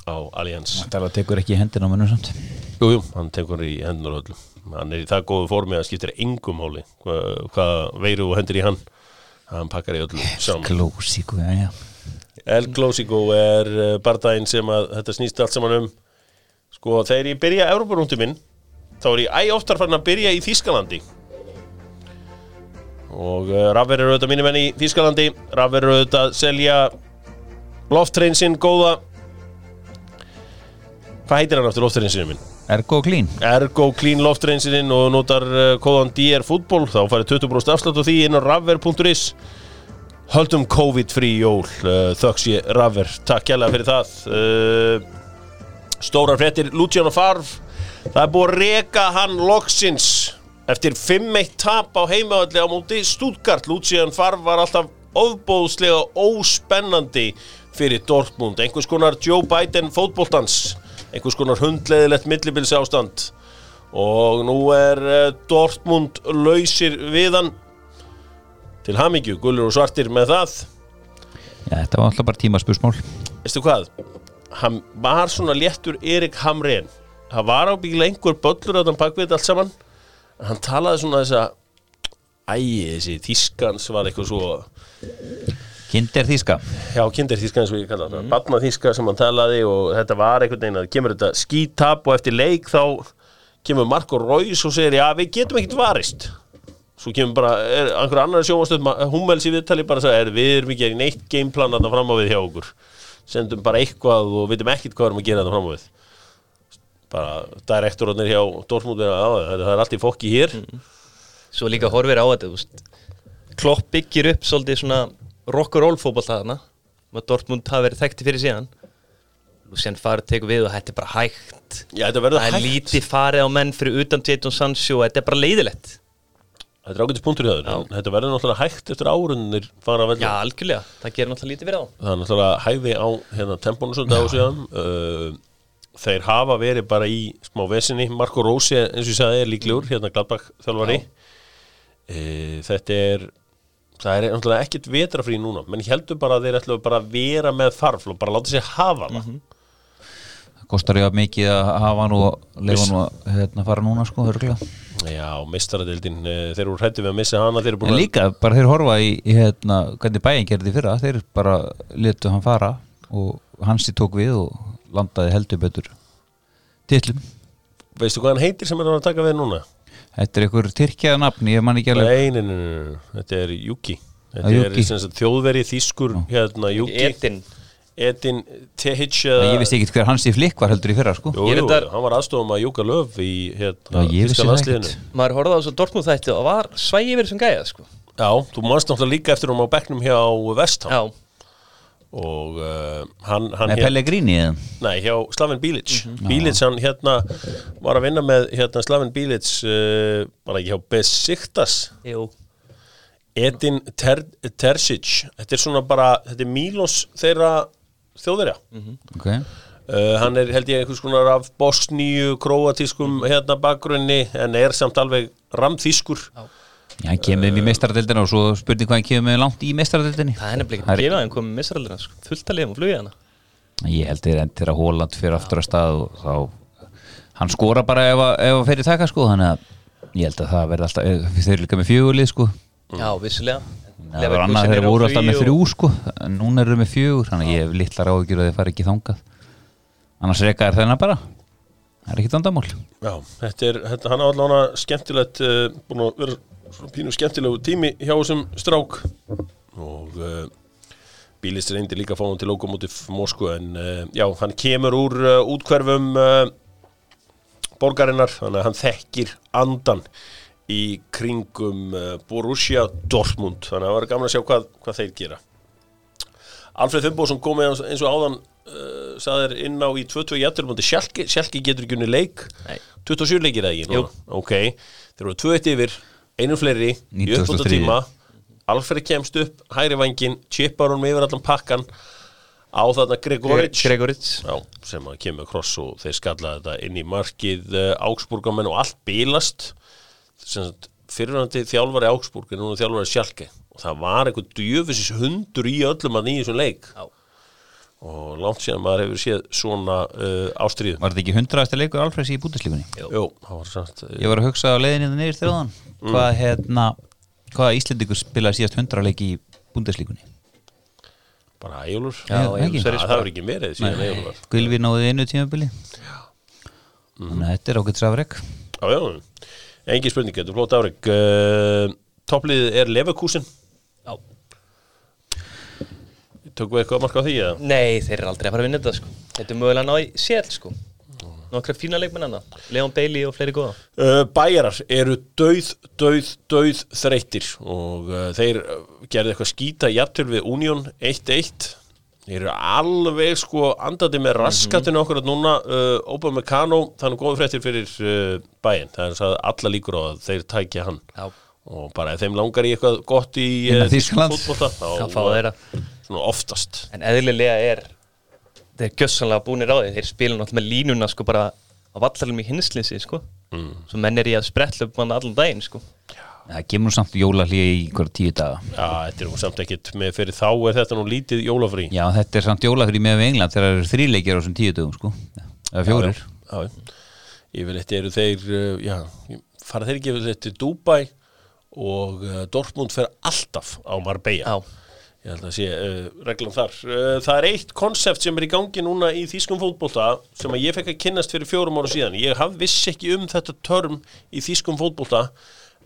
á Allianz. Það tekur ekki hendina á munum samt. Jú, jú, hann tekur í hendur öllum Hann er í það góðu formi að skiptir engum máli hvað, hvað veiru og hendur í hann hann pakkar í öllu saman Klósíku, já, já. El Clásico er uh, bardaginn sem að þetta snýst allt saman um. Sko þegar ég byrja Európarúndum minn þá er ég æ oftar farin að byrja í Þískalandi og uh, Rafver eru auðvitað mínum enn í Þískalandi Rafver eru auðvitað að selja loftrein sinn góða. Hvað heitir hann aftur loftrein sinni minn? Ergo Clean. Ergo Clean loftrein sinni og notar uh, kóðan DR fútból þá farið 20% afslátt á því inn á rafver.is Höldum COVID-frí jól, uh, þöks ég Rafver, takk kjærlega fyrir það. Uh, stórar fréttir, Luciano Favre, það er búið að reka hann loksins eftir 5-1 tap á heimavalli á móti Stuttgart. Luciano Favre var alltaf ofbóðslega óspennandi fyrir Dortmund, einhvers konar Joe Biden fótboltans, einhvers konar hundleðilegt millibilsi ástand og nú er uh, Dortmund lausir við hann til hamingju, gulur og svartir með það. Já, þetta var alltaf bara tímaspursmál. Veistu hvað? Hann var svona léttur Erik Hamren það var ábyggilega einhver böllur hann bakvið þetta allt saman. Hann talaði svona þess að ægi, þessi þískans var eitthvað svo Kinder Þíska já, kindir þískan eins og ég kalla það. Mm. barna þíska sem hann talaði og þetta var einhvern veginn að kemur þetta skítap og eftir leik þá kemur Marko Reus og segir já, við getum ekkert varist. Svo kemur bara, er einhver annar sjóastöð Hummels í viðtali bara að segja við erum ekki að neitt gameplan að það fram á við hjá okkur. Sendum bara eitthvað og veitum ekkert hvað erum að gera þetta fram á við. Bara direktorarnir hjá Dortmund er að það er allt í fokki hér. Svo líka horfir á þetta, Klopp byggir upp svolítið svona rock'n'roll fótboll þarna og Dortmund hafa verið þekkti fyrir síðan. Lucien Favre tekur við og þetta er bara hægt. Já, þetta verður Það er hægt. lítið farið á menn fyrir utan Jadon Sancho og þetta er bara leiðilegt. Þetta er ágætis punktur í það þetta verður náttúrulega hægt eftir árunir fara að Já, velja algjörlega, það gerir náttúrulega lítið fyrir á það er náttúrulega hægði á hérna, tempónu svolítið á síðan. Uh, þeir hafa verið bara í smá vesinni Marco Rose eins og ég sagði er líklegur hérna Gladbach þjálfari uh, þetta er það er náttúrulega ekkert vetrafrí núna menn heldur bara að þeir ætlu bara að vera með farfl og bara láta sér hafa það. Kostar ég að mikið að hafa hann og leifa hann að hérna, fara núna sko, örgulega já, mistaradildin, uh, þeir eru hrættu við að missa hana En að líka, bara þeir horfa í, í hérna, hvernig bæinn gerði fyrra þeir bara letu hann fara og Hansi tók við og landaði heldur betur titlum veistu hvað hann heitir sem er að taka við núna? Þetta er einhver tyrkjaða nafn, ég man ekki alveg. Nei, nei, nei, nei, þetta er Juki Þetta Ah, er Juki. sem sagt, þjóðveri þýskur hérna Juki Edin. Edin Tehic Ég vissi ekki hver Hansi Flick var heldur í fyrra sko. Jú, jú, hann var aðstofum að Júka Löf í hérna, það landsliðinu. Maður horfði á þessu Dortmund þætti og var svægi yfir þessum gæja sko. Já, þú manst náttúrulega líka eftir um á bekknum hjá Vestham Já, og uh, hann, hann Með Pellegrini eða? Nei, hjá Slaven Bilic. Mhm. Bilic, hann hérna var að vinna með hérna Slaven Bilic uh, bara ekki hjá Besiktas. Jú. Edin Ter Terzic. Þetta er svona bara, þetta er Milos þeirra þjóðverja. Ok. Uh, hann er held ég einhvers konar af bosníu, króatískum hérna bakgrunni en er samt alveg ramþýskur Já, hann kemur inn í mestaradildina og svo spurning hvað hann kemur með langt í mestaradildinni Það er nefnilega ekki gefað en komið misraldina sko. fullt að liðum og flugið hana Ég held þeir endur að Hóland fyrir aftur að stað og þá hann skora bara ef að, ef að fyrir taka sko þannig að ég held að það verði alltaf eh, þeir eru líka með fjögurlið sko. Já, vissulega. Það var annað þeir voru alltaf með þrjú sko. En núna eru með fjögur þannig að ég hef litlar áhyggjur að þeir fara ekki þangað. Annars reka er þennan bara. Það er ekki vandamál. Já, þetta er, þetta, hann er allavega skemmtilegt uh, búin að vera svona pínu skemmtilegu tími hjá þessum strák. Og uh, bílist reyndi líka að fá hann til Lokomotiv Moskvu en uh, já, hann kemur úr uh, útkverfum uh, borgarinnar, þannig að hann þekkir andan í kringum Borussia Dortmund. Þannig að það var gaman að sjá hvað, hvað þeir gera. Alfred Fimboðsson kom með eins og áðan saðir inn á í 22 jætturlumandi Sjálki, getur ekki unni leik. Nei. 27 leikir það ekki? Núna? ok, þeir eru 21 yfir einu fleiri, í 93. uppbúta tíma Alfred kemst upp, hægri vangin chippar honum yfir allan pakkan. Á þarna Gregoric. Gregoric. Já, sem að kemur kross og þeir skalla þetta inn í markið uh, Augsburgamenn og allt bílast fyrirhandi þjálfari Augsburg en núna þjálfari Sjálke og það var einhver djöfusis hundur í öllum að nýjum leik. Já. Og langt síðan maður hefur séð svona uh, ástríðu. Var þetta ekki hundraðasti leikur Alfreds í bútislifunni Jú, það var samt uh, ég var að hugsa á leiðinni það niður þjóðan. Hvað hérna hvaða Íslendingur spilaði síðast 100 leiki í búndeslíkunni Bara ekki. Sverris það er ekki verið síðan æjólur var Gulvi náði einu tímabili. Þannig að þetta er ágætt safrek Já, já, engi spurning, þetta er flott afreg uh, Toppliðið er Leverkusen. Já. Tökum við eitthvað að marka á því eða? Nei, þeir eru aldrei að fara að vinna þetta sko. Þetta er mögulega að ná í sér sko. Nokkra fína leikmenn hana Leon Bailey og fleiri góða. Uh, bæjarar eru dauð, dauð, dauð þreyttir og uh, þeir uh, gerðu eitthvað skýta jafntöl við Union 1-1 þeir eru alveg sko andandi með raskatinu okkur að núna uh, Opa Meccano, þannig góðu fréttir fyrir uh, bæinn, það er að alla líkur á að þeir tækja hann. Já, og bara ef þeim langar í eitthvað gott í Innan uh, það þá fá þeirra svona oftast. En eðlilega er Þeir gjössanlega búinir á því Þeir spila náttúrulega með línuna sko bara á vallalum í hinslinsi sko. Mm. Svo menn er í að spretla upp mann allan daginn sko. Það kemur nú samt jólahlið í einhverja tíu daga. Já, þetta er nú samt ekkit með fyrir þá er þetta nú lítið jólafrí. Já, þetta er samt jólahlið með við England þegar það eru þríleikir á þessum tíu dögum sko. Eða fjórir. Já, já. Yfirleitt eru þeir, uh, já, fara þeir ekki yfirleitt til Dubai og uh, Dortmund fer alltaf á Marbella. Já, Ég held að sé uh, reglan þar. Uh, það er eitt konsept sem er í gangi núna í þýskum fótbolta sem að ég fekk að kynnast fyrir fjórum ára síðan. Ég haf vissi ekki um þetta törm í þýskum fótbolta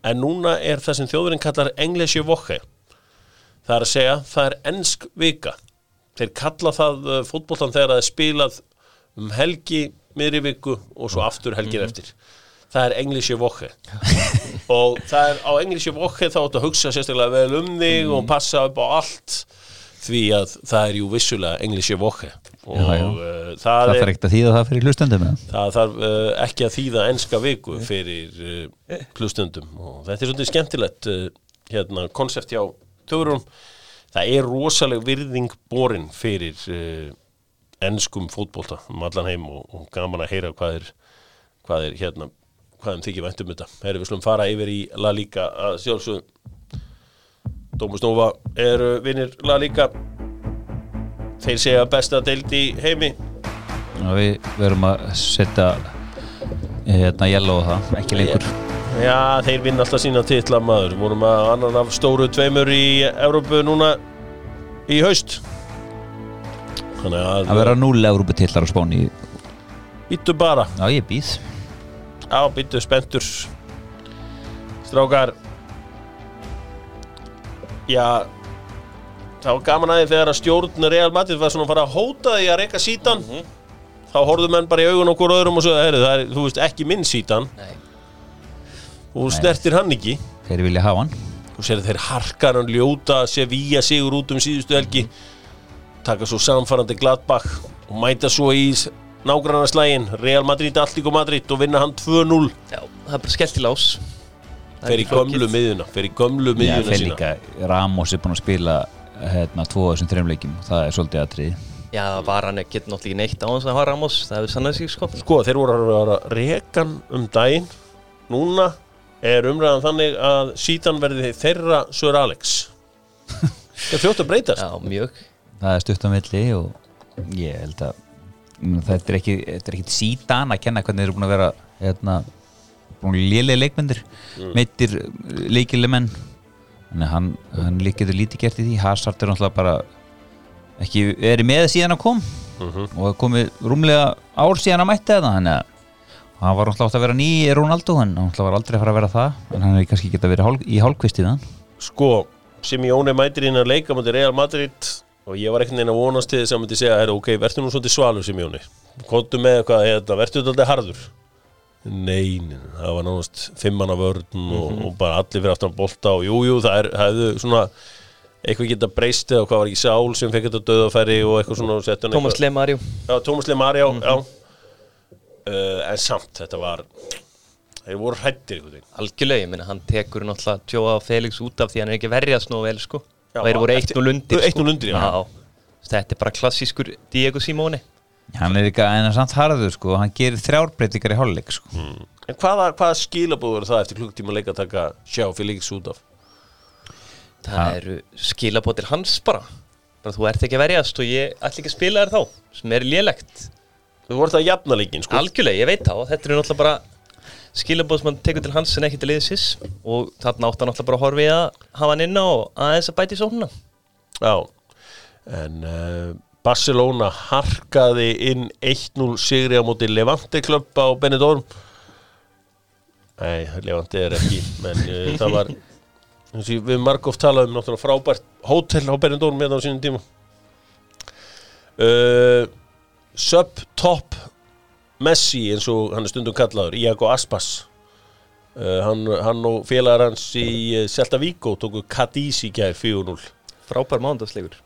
en núna er það sem þjóðurinn kallar englische Woche. Það er að segja, það er ensk vika. Þeir kalla það uh, fótboltan þegar það er spilað um helgi, miðri viku og svo aftur helgir eftir. Það er englische Woche. [LAUGHS] og það er á englische Woche þá áttu að hugsa sérstaklega vel um þig og passa upp á allt því að það er jú vissulega englische Woche. Og Já, já. Uh, það það, þarf ekkert að þýða það fyrir hlustendum eða? það þarf uh, ekki að þýða enska viku fyrir uh, klustundum og þetta er svolítið skemmtilegt uh, hérna, konsept hjá töfurum það er rosaleg virðing borin fyrir uh, enskum fótbolta um allan heim og, og gaman að heyra hvað er hvað er hérna hvað þeim þykir vænt um þetta. Herri, við slum fara yfir í La Liga að sjálfsögum Dómus Nova eru vinnir La Liga. Þeir segja besta deild í heimi. Já, við verum að setja hérna yellow á það, ekki lengur. Já, þeir vinna alltaf sína titla maður. Vorum að annan af stóru tveimur í Evrópu núna í haust. Þannig að að vera núl Európa tillar á spáni. Býttu bara, Já, ég býð á býttu spenntur. Strákar. Já. Var gaman aðeins þegar að stjórn Real Madrid var svona að fara að hóta því að reyka sítan þá horfðu menn bara í augun okkur öðrum og svo það er, þú veist, ekki minn sítan nei. Og snertir hann ekki. Þeir vilja hafa hann. Þú sér þeir harkar hann ljóta Sevilla sigur út um síðustu helgi. Taka svo samfarrandi Gladbach og mæta svo í nágrannaslægin Real Madrid, Allíko Madrid og vinna hann 2-0 Já, það er bara skellt í lás. Er fer í gömlu miðjuna fer í gömlu Já, miðjuna þeir sína. líka Ramos er búin að spila hérna tvo af þessum þreim leikjum. Það er svolítið aðtrið Já, það var hann ekki náttúrulega neitt á hans að hafa Ramos Það hefur sannað sig sko. Sko þeir voru að vera rekan um daginn. Núna er umræðan þannig að sítan verði þeirra Sör Alex. [LAUGHS] Það er fljótt að breytast. Já, mjög. Það er stutt á milli og ég held að þetta er ekki, ekki sítan að kenna hvernig þeir eru búin að vera hérna, að lélega leikmyndir. Mm. meittir leikileg menn þannig að hann, hann getur lítið gert í því. Hazard er náttúrulega bara ekki verið með síðan að kom Mhm. og það komið rúmlega ár síðan að mætti þetta þannig að hann var náttúrulega átt að vera ný í Ronaldo en hann var aldrei að fara að vera það. En hann er kannski geta verið hálf, í hálfkvist í það sko, Simeone mætir inn að leika mútið Real Madrid og ég var ekkert neina að vonast til þess að myndi segja, "Heyrðu, ok, verður nú svolítið svalur Simeone kontu með eitthvað, hérna, verður þetta alltaf harður? Nei, nei, nei, það var náttúrulega fimmanna vörn og, og bara allir fyrir aftan bolta og jú, jú, það er, hefðu svona eitthvað geta breyst eða hvað var ekki Sál sem fekk þetta döðafæri og eitthvað svona hann Thomas eitthvað- Lemarjú Já, Tómas Lemarjá, já uh, En samt, þetta var Þeir voru veginn. Algjörlega, ég meina hann tekur náttúrulega Tjóa Felix út af því hann er ekki að verjast nú vel sko Og þeir voru eftir- 1-0 undir 1-0 undir, já. já. Þetta er bara klassískur Diego Simone. Hann er ekki en samt harður sko, hann gerir þrjárbreytingar í hálfleik sko. En hvaða, hvaða skilabúð eru það eftir klukktíma leik að taka sjá Felix út af? Það Ha. eru skilabótir hans bara. Bara þú ert ekki að verjast og ég ætla ekki að spila þér þá sem er lélegt. Þú voru það jafna leikin, sko. Algjörlega, ég veit þá, þetta eru náttúrulega bara skilabóð sem hann tekur til hans en ekki til liðsins og þarna átti hann alltaf bara að horfa í að hafa hann inn á aðeins að bæti í sóknuna Já, en uh, Barcelona harkaði inn 1-0 sigri á móti Levante klubb á Benidorm. Nei, Levante er ekki menn uh, [LAUGHS] það var við margóft talaðum náttúrulega frábært hótel á Benidorm með á sínum tíma. Uh, Sub-top Messi eins og hann er stundum kallaður Iago Aspas. Uh, hann, hann og félagar hans í uh, Celta Vigo tóku Cadiz í gæði 4-0 frábær mándagsleikur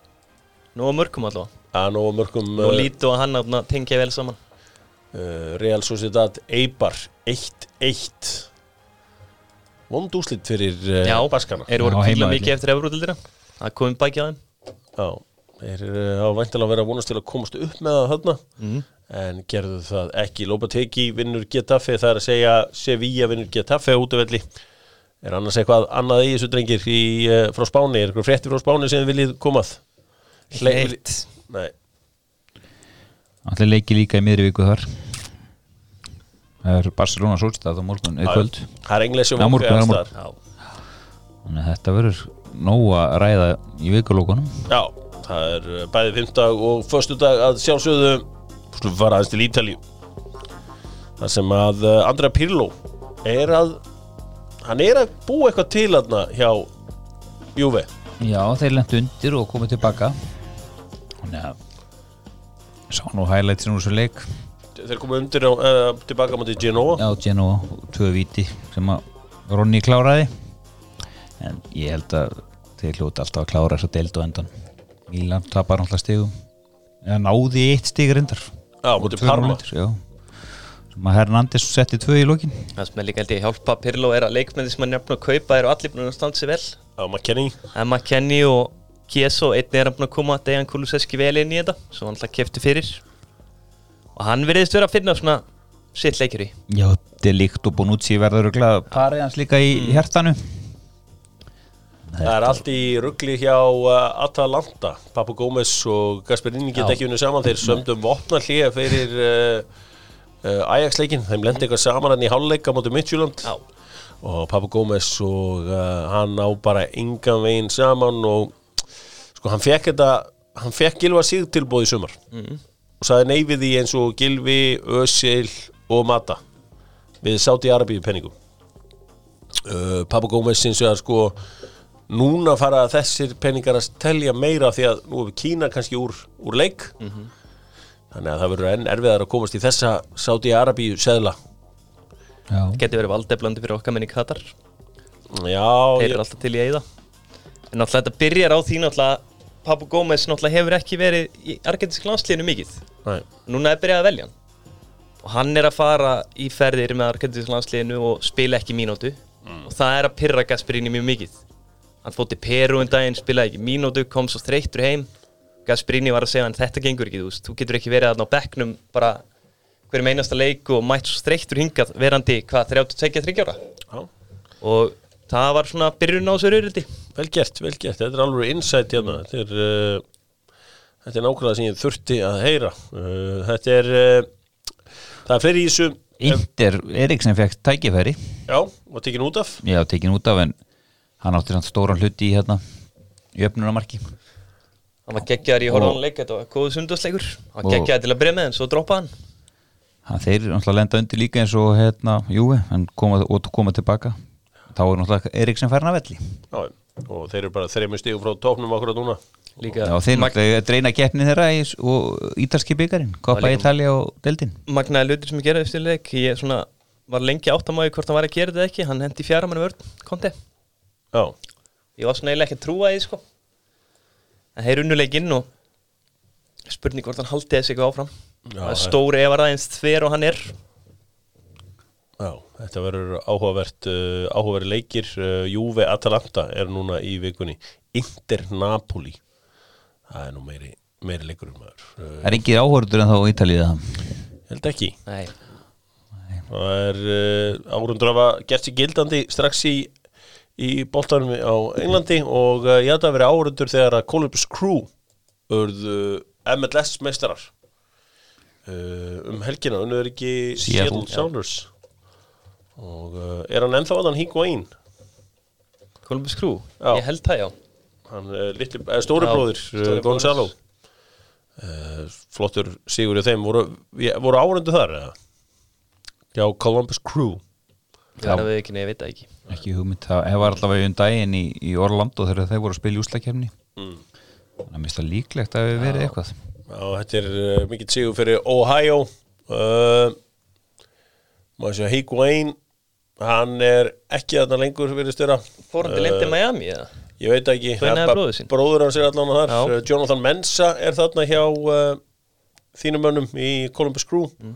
nú að mörgum allavega. Að nóg mörgum nú lítu og hann að tengja vel saman. Uh, Real Sociedad Eibar 1-1 vond úslit fyrir uh, Já, Baskana. eru voru Já, kvíla mikið eftir Evrótildina það komið bækja þeim. Já, þeir uh, hafa væntalega verið að vonast til að komast upp með það þarna. Mhm. En gerðu það ekki. Lopateki vinnur Getafe, það er að segja Sevilla vinnur Getafe út af velli er annars eitthvað annað í þessu drengir í, uh, frá Spáni, er eitthvað frétti frá Spáni sem þið viljið komað Hle- Eitt. Nei, Allir leiki líka í miðri viku þar. Það er Barcelona Solstad á morgun eða kvöld. það er englesi Já, morgun, Þannig að þetta verður nóg að ræða í vikulókunum. Já, það er uh, bæði fimmtag og föstudag að sjálfsögðu Skulum fara aðeins til Ítalíu. Það sem að uh, Andrea Pirlo er að hann er að búa eitthvað til aðna hjá Juve. Já, þeir lendu undir og komið tilbaka. Þannig að Sá nú highlights úr þessu leik. Þeir komu undir á, uh, tilbaka mútið Genoa. Já, Genoa, og tvö viti sem að Ronni kláraði. En ég held að þeir hljóti alltaf að klára þess að deild og endan Milan tapar náttúrulega stigum. Eða náði eitt stig reyndar Já, mútið Tvö Parma. sem að Hernandez setti tvö í lokin. Það sem er líka held ég að hjálpa Pirlo er að leikmenni sem hann er búin að kaupa eru allir búin að standa sig vel. Já, McKenny Emma Kenny og Kieso einnig er hann búin að koma Dejan Kulusevski vel inn í þetta svo hann alltaf kefti fyrir. Og hann veriðist vera að finna svona sitt leikjur í. Já, Delikt og Bonucci verður örugglega parið hans líka í Mm. hjartanu Það er allt í ruggli hjá uh, Atalanta. Papu Gómez og Gasperini geta Já. ekki unni saman. Þeir sömdum vopna hlýja fyrir uh, uh, Ajax-leikin Þeim lendi eitthvað saman hann í háluleika mútið Midtjúland og Papu Gómez og hann á bara engan veginn saman og sko hann fekk þetta hann fekk Gilva sig tilbúð í sumar. Mhm. og saði nei við því eins og Gilvi, Ösil og Mata við sátt í Arabíu penningum uh, Papu Gómez og að sko núna fara þessir penningar að telja meira því að nú er Kína kannski úr, úr leik. Þannig að það verður enn erfiðar að komast í þessa sátt í Arabíu seðla. Já, geti verið valdeflandi fyrir okkar menn í Katar. Já, þeir ég, eru alltaf til í eigða en náttúrulega þetta byrjar á því náttúrulega Papu Gómez náttúrulega hefur ekki verið í argentinsk landsliðinu mikið. Nei, núna er byrjað að velja hann. Og hann er að fara í ferðir með argentinsk landsliðinu og spila ekki mínútu. Og það er að pyrra Gasperini mjög mikið hann fótti Peru en daginn, spilaði ekki mínútu kom svo þreyttur heim. Gasperini var að segja hann þetta gengur ekki, þú veist, þú getur ekki verið þarna á bekknum bara hverjum einasta leik og mætt svo þreyttur hingað verandi hvað, 32-30 ára? Já. Og það var svona byrjun á þessu raurildi Vel gert, vel gert, þetta er alveg insight hérna. Þetta er, uh, þetta er nákvæmlega sem ég þurfti að heyra. Uh, Þetta er uh, Það er fleiri í þessu. Inter Eriksen fekk tækifæri. Já, var tekin út af. Já, tekin út af en hann átti samt stóran hluti í hérna í öfnunamarki hann var geggjaður í horfðan leik þetta var góðu sundarsleikur hann Og- geggjaði til að byrja með en svo droppaði hann. Hann þeir náttúrulega lenda undir líka eins og hérna, Júi, hann koma, og koma tilbaka. Þá er náttúrulega Eriksen færin að velli. Já, og þeir eru bara þreymur stígu frá tóknum okkur að núna. Líka Já, þeir náttúrulega dreina keppni þeirra í, og ítalski byggarinn, Koppa Ítalja og Deldin magnaði hlutir sem ég geraði eftir leik. Ég svona var lengi áttamæði hvort hann var að gera þetta ekki. Hann hendi fjara manni vörn, konti Já, ég var svona eiginlega ekki að trúa því sko. En þeir unnu leikinn og spurning hvort hann haldi þessi eitthvað áfram. Já, er stóri ef að aðeins þver og hann er. Já, þetta verður áhugavert uh, áhugavert leikir. Uh, Juve Atalanta er núna í vikunni. Inter Napoli. Það er nú meiri, meiri leikur um maður. Uh, er engir áhörður en þá á Ítalið Held ekki. Nei. Það er uh, árundur að gert sér gildandi strax í, í boltanum á Englandi og uh, ég held að vera árundur þegar að Columbus Crew urðu MLS meistarar uh, um helgina, unnur ekki Seattle, Sounders. Og uh, er hann ennþá að hann Higuaín? Columbus Crew, Já. ég held það já. Hann uh, litli, stóri bróðir Gonzalo. Flottur sigur í þeim. Voru, voru árundu þar já, Columbus Crew Ég verða við ekki, nei, ég veit það ekki. Ekki hugmynd, það var allavega um daginn í, í Orlando þegar þeir voru að spila í úslakefni Mm. þannig að það líklegt að við verið eitthvað. Já, þetta er uh, mikill sigur fyrir Ohio. Uh, maður sé að Higuaín hann er ekki þarna lengur fyrir störa Fór hann til lendi Miami eða? ég veit ekki, bróður hans er allan þar. Já. Uh, Jonathan Mensa er þarna hjá uh, þínum mönnum í Columbus Crew. Mm.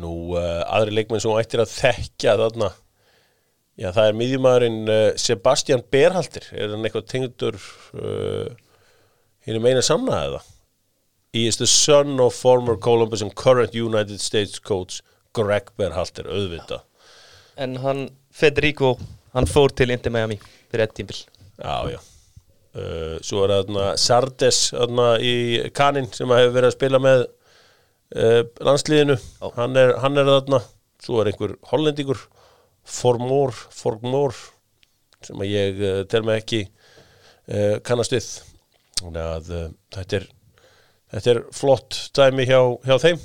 Nú uh, aðri leikmenn sem ættir að þekkja þarna. Já það er miðjumæðurinn uh, Sebastian Berhalter. Er hann eitthvað tengdur uh, hinn er meina sanna eða? He is the son of former Columbus and current United States coach Greg Berhalter, auðvitað. En hann, Federico, hann fór til Inter Miami fyrir ett tímbil Já, já. Svo er þarna Sardes í Kanin sem hefur verið að spila með uh, landsliðinu. Hann er, hann er þarna. Svo er einhver hollendingur Formór, Formór sem að ég uh, tel mig ekki uh, kannast við. Þannig að uh, þetta er þetta er flott dæmi hjá, hjá þeim.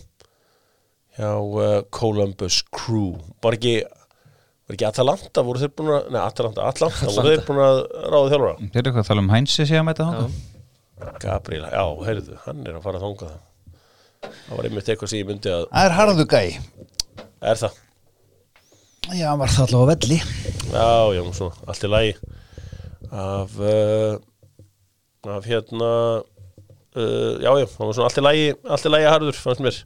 Hjá uh, Columbus Crew. Var ekki var ekki Atalanta, voru þeir búin að nei, Atalanta, Atlanta, voru þeir búin að ráða þjálfara? Þeir eru eitthvað að tala um sé að mæta þangað Gabriel, já, heyrðu, hann er að fara að þanga það það var einmitt eitthvað sem ég myndi að Það er harðu gæ er það, Já, hann var það allavega á velli. Já, já, svona, allt í lagi. Af uh, af hérna uh, já, já, það var svona allt í lagi allt í lagi harður, fannst mér.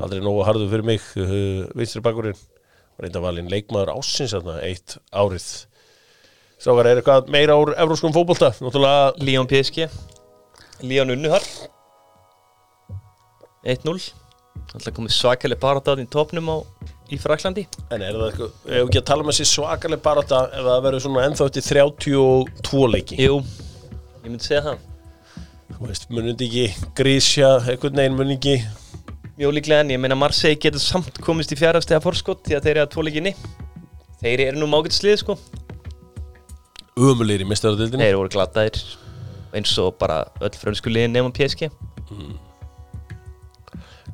Aldrei nógu harður fyrir mig uh, vinstri bakurinn, reynda valinn leikmaður ásins þarna, eitt árið. Strákar, er eitthvað meira evróskum fótbolta? Náttúrulega, Líón PSG Líón Unnuhar 1-0 Alltaf komið svakalega barátt í topnum á, í Fraklandi En er það eitthvað, ef ekki að tala með sér svakaleg bara þetta ef það verður svona ennþá eftir 32 leiki? Jú, ég myndi segja það. Þú veist, munið ekki grísja, einhvern veginn munið ekki? Mjög líklega en ég meina Marseille getur samt komist í fjárhastega forskott því að þeir eru að tvo leikinni Þeir eru nú mágætt slið sko. Ömulegir í mestaradildinu Þeir voru glataðir eins og bara öll frönsku liðin nefnum PSG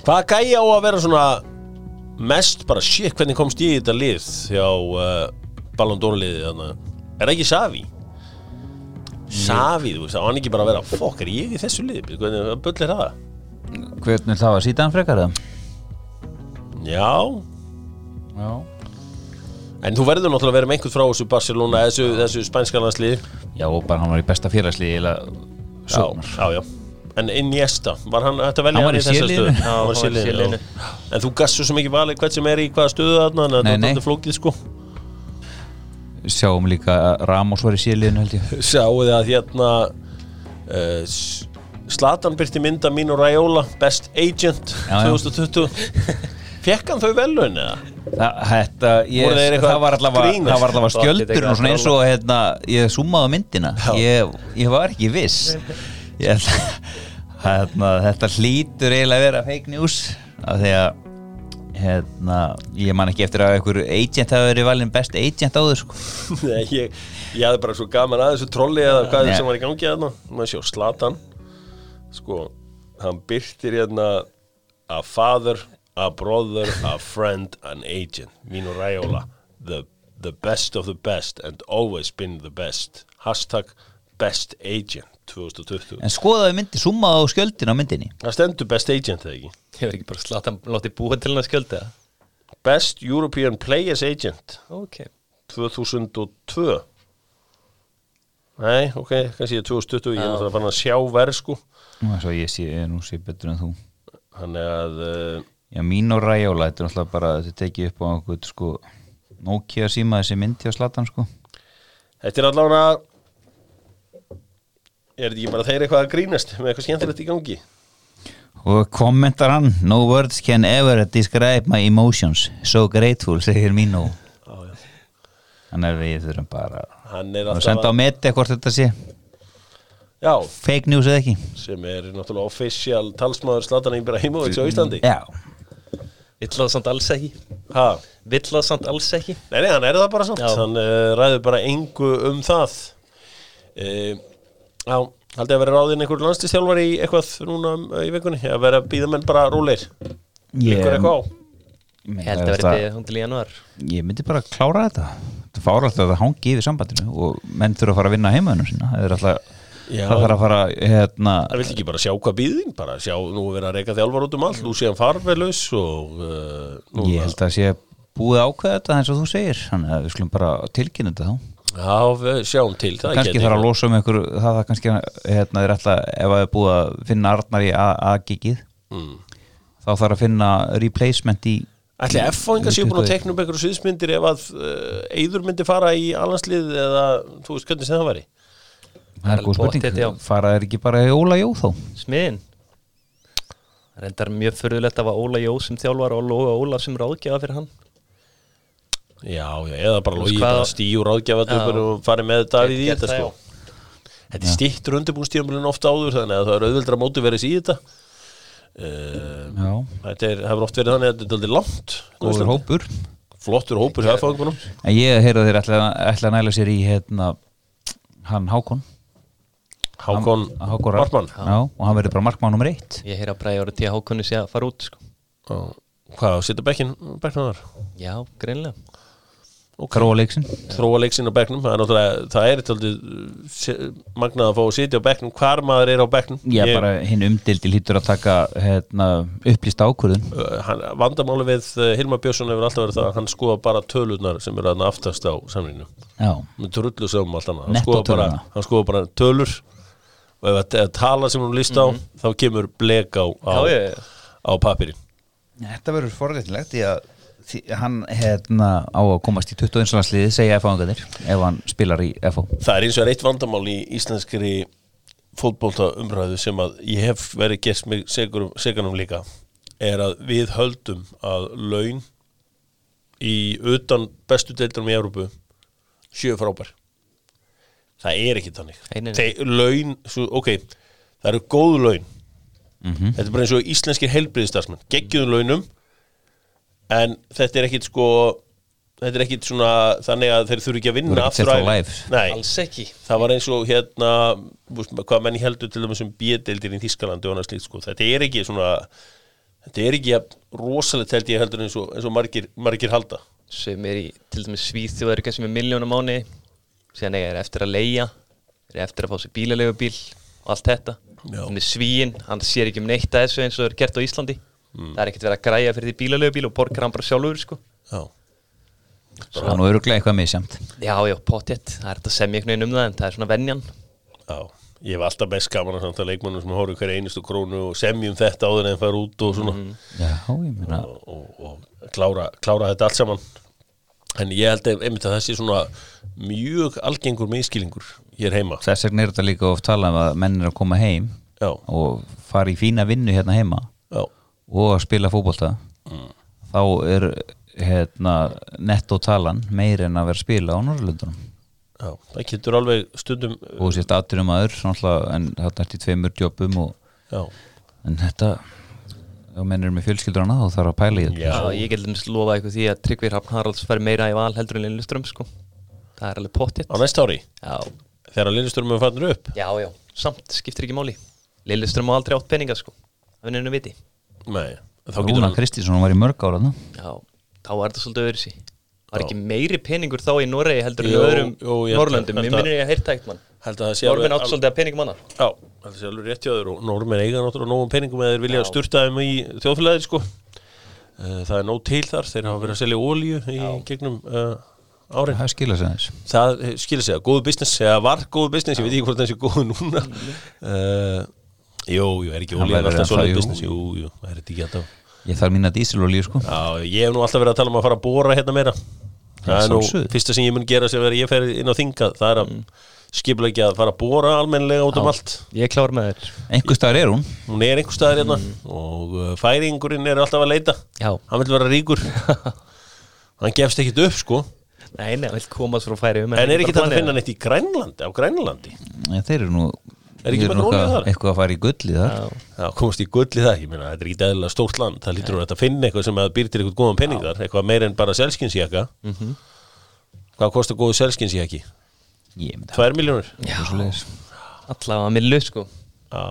Hvað gæja á að vera svona mest bara shit, hvernig komst ég í þetta lið hjá uh, Ballon d'Or liðið þannig Er það ekki Savi? Savi, þú veist, á hann ekki bara að vera fokk, er ég í þessu lið? Hvernig bull er það? Hvernig það var síðan frekar það? Já, Já en þú verður náttúrulega að vera með einhvern frá þessu Barcelona, þessu, þessu spænska landslið Já, og bara hann var í besta félagslið Já, já, já En Iniesta, var hann hægt að velja Hann hann í þessa C-liðinu. stöðu? Já, hann var í já. En þú gassu svo mikið valið hvert sem er í hvaða stöðu þarna Nei, þetta er alltaf flókið sko Sjáum líka Ramos var í síðliðinu held ég Sjáu þið að hérna uh, S- Zlatan byrti mynda mín og Raiola Best Agent Já, já. 2020 Fekk hann þau velun eða? Þetta, ég, það var allavega, grínast? það var allavega Þetta skjöldur eitthvað og svona eins og hérna, ég summaði myndina ég, ég var ekki viss ég, hérna, þetta hlýtur eiginlega að vera fake news af því að hérna, ég man ekki eftir að einhver agent hafi verið valinn best agent áður sko. [LAUGHS] Nei, ég, ég hafði bara svo gaman að þessu trolli eða hvað Nei. sem var í gangi þarna maður sjá Zlatan sko, hann byrtir hérna a father, a brother, a friend an agent, Mino Raiola the, the best of the best and always been the best. Hashtag best agent 2020 en skoðaði myndi, summaði á skjöldin á myndinni. Það stendur best agent eða ekki? Ég verð ekki bara slata látið búa til hann að skjölda. Best European Players Agent. Ok. 2002 Nei, ok, kannski ég er 2020 ég er náttúrulega fann að sjá verð sko. Nú, svo ég sé, nú sé betur en þú. Þannig að uh, Já, mín og Rajóla, þetta er náttúrulega bara þetta tekið upp á einhvern sko Nokia síma þessi myndi á Slatan sko. Þetta er allavega Er þetta ekki bara þeir eitthvað að grínast með eitthvað skemmtilegt í gangi? Og kommentar hann No words can ever describe my emotions. So grateful, segir Já, já. Þannig að við þurfum bara Hann er að senda á meti hvort þetta sé. Já, fake news eða ekki. Sem er náttúrulega official talsmaður Zlatan Ibrahimovic á Íslandi. Já, Vill það samt alls ekki. Ha? Vill það samt alls ekki. Nei, nei, hann er það bara samt. Já. Hann uh, ræður bara engu um það. Uh, Já, haldið að vera ráðinn einhver landslistjálfar í eitthvað núna um, í vikunni? Að vera að býða menn bara róleir Ykkur eitthvað á? Ég held að vera hún til í januar Ég myndi bara klára þetta. Það fára alltaf að það hangi yfir sambandinu og menn þurfa að fara að vinna heimaðinu sinna Það er alltaf Já. Það þarf að fara hérna, Það vill ekki bara sjá hvað býðin bara sjá, nú er að reyka þjálfar út um allt. Nú séðan farverlaus og uh, Ég held að sé búið að ákveða þetta eins og þú segir. Þannig að við skulum bara tilkynna þetta þá Já, við sjáum til það kannski geti- þarf að losa um ykkur það það kannski hérna, er alltaf ef það er búið að finna Arnar í A-gigið Mm. þá þarf að finna replacement í Ætli F-fóingar séu búin að tekna upp einhverju sviðsmyndir ef að uh, Eyður myndi fara í alhanslið eða þú veist hvernig sem það væri? Það er góð spurning, fara er ekki bara í Óla Jó þá? Smiðin Það reyndar mjög förðulegt að var Óla Jó sem þjálfar og Óla sem ráðgjafa fyrir hann Já, já, eða bara Þú veist logi hvað- bara stíu ráðgjafa Já. og farið með Davíð í þetta sko. Þetta er stýttur undirbúnstíðumilin ofta áður þannig að það er auðvöldra móti verið í þetta. Uh, Þetta er, hefur oft verið þannig að þetta er aldrei langt góður hópur. Flottur hópur hjá F-fóingunum en ég heyrði að þeir ætla, að næla sér í hérna, hann Hákon. Hákon Hákon Markmann. Já, og hann verður bara markmann nummer eitt. Ég heyra að bræði ára tíða hákunni sé að fara út sko. Hvað, setja bekkin bekknum þar? Já, greinlega Gróa leiksin þróa leiksin á bekknum. Það er það er eitthvað magnað að fá að sitja á bekknum hvar maður er á bekknum. Já, bara hinn umdildi lítur að taka hérna, upplýst ákvörðun. Uh, vandamáli við uh, Hilmar Björnsson hefur alltaf verið það að hann skoða bara tölurnar sem eru aftast á samlinu Já, með trullu sem allt annað. Hann skoðar bara, skoða bara tölur. Og ef það er tala sem hún líst á þá kemur blek á, á, á papirin Þetta verður forréttilegt því að hann hérna á að komast í 21. landsliði segja F-áðingarnir ef hann spilar í FO það er eins og er eitt vandamál í íslenskri fótbolta umræðu sem að ég hef verið gert mig segur, seganum líka er að við höldum að laun í utan bestu deildunum í Európu séu frábær það er ekki þannig. Te, laun, svo, ok það eru góð laun Mhm. þetta er bara eins og íslenskir heilbriðistarsmenn geggjum launum en þetta er ekkit sko þetta er ekkit svona þannig að þeir þurfi ekki að vinna er aftur. Nei, Alls ekki. Það var eins og hérna hvað menn heldur til dæmis um bíedeildir í Þískalandi og annað slíkt sko. þetta er ekki svona þetta er ekki jafn rosalegt held ég heldur eins og, eins og margir, margir halda. Sem er í til dæmis Svíþjóðar kannski með miljónum mánu síðan eiga er eftir að leia er eftir að fá sér bílalegu bíl og allt þetta. Svíin, hann sér ekki um neitt að þessu eins og er gert á Íslandi það er ekkert verið að græja fyrir því bílalegu bíl og borgar hann bara sjálfur sko. Já, Það er nú öruglega eitthvað misjamt já, já, pottétt, það er þetta sem ég um það en það er svona venjan. Já. Ég hef alltaf best gaman að samtala leikmannum sem horfum hverja einustu krónu og semjum þetta áður en fara út og svona. Já, ég meina og, og, og klára, klára þetta allt saman. En ég held einmitt að það sé svona mjög algengur meðskilingur hér heima. Þess vegna er þetta líka oft talað um að menn er að koma heim Já, og fara í fína vinnu hérna heima og að spila fótbolta þá er hérna netto talan meir en að vera að spila á Norrlundunum já það getur alveg stundum og sérst aðturum aður en þetta er í tveimur jobbum og, Já, en þetta ef menn er með fjölskyldur hana þá þarf að pæla í þetta. Já. Já, ég get að lofa eitthvað því að Tryggvi Hrafn Haralds fær meira í val heldur en Lilleström sko. það er alveg pottétt á næsta ári? Já, þegar Lillesturum er fannir upp? Já, já, samt skiptir ekki máli. Lilleström á aldrei átt peninga sko. það er einu viti Nei, Rúna hann Kristínsson var í mörg ára þarna. Já, þá er þetta svolítið öðru sí Var Já. ekki meiri peningur þá í Noregi heldur en í öðrum Norrlöndum Mér minnir ég að heyrta eitt mann. Normen átt svolítið að peningum mannar Já, það sé alveg rétt hjá þér. Og normen eiga náttúrulega nógum peningum eða þeir vilja sturta þeim í þjóðfélagið sko. Eh, Það er nóg til þar, þeir hafa verið að selja ólíu í gegnum uh, árin. Það skilja sig aðeins. Það eh, skilur sig að góðu business eða var góðu business, ég veit ekki hvort það sé góðu núna. Uh, Jú, jú, er ekki Hann verður alltaf svolítið business? Jú, jú, það er þetta ekki alltaf. Ég þarf mína dísilolíu sko. Já, ég hef nú alltaf verið að tala um að fara að bóra hérna meira. Það er nú fyrsta sem ég mun gera sem ég fer inn á þinga það er að mm. skipleggja að fara að bóra almennilega út um allt. Ég er klár með þér. Einhver staðar er hún. Hún er einhver staðar hérna og uh, færingurinn er alltaf að leita. Já. Hann vil vera ríkur. [LAUGHS] Hann gefst ekkit upp sko. Nei, nei, hann vil komast frá færi um en er ekki þetta að finna neitt í Grænlandi á Grænlandi? Ja, þeir eru nú Er ekki með eitthvað- þar? Eitthvað að fara í gulli þar Já. Já, komast í gull í það, ég meina, þetta er ekki eðlilega stórt land, það lítur hún að finna eitthvað sem að býr til eitthvað góðan penning þar, eitthvað meir en bara selskinsjaka Mhm. Hvað kostar góðu selskinsjaki? Ég myndi Tvær miljónur? Já, svoleiðis. allavega að millu sko Já,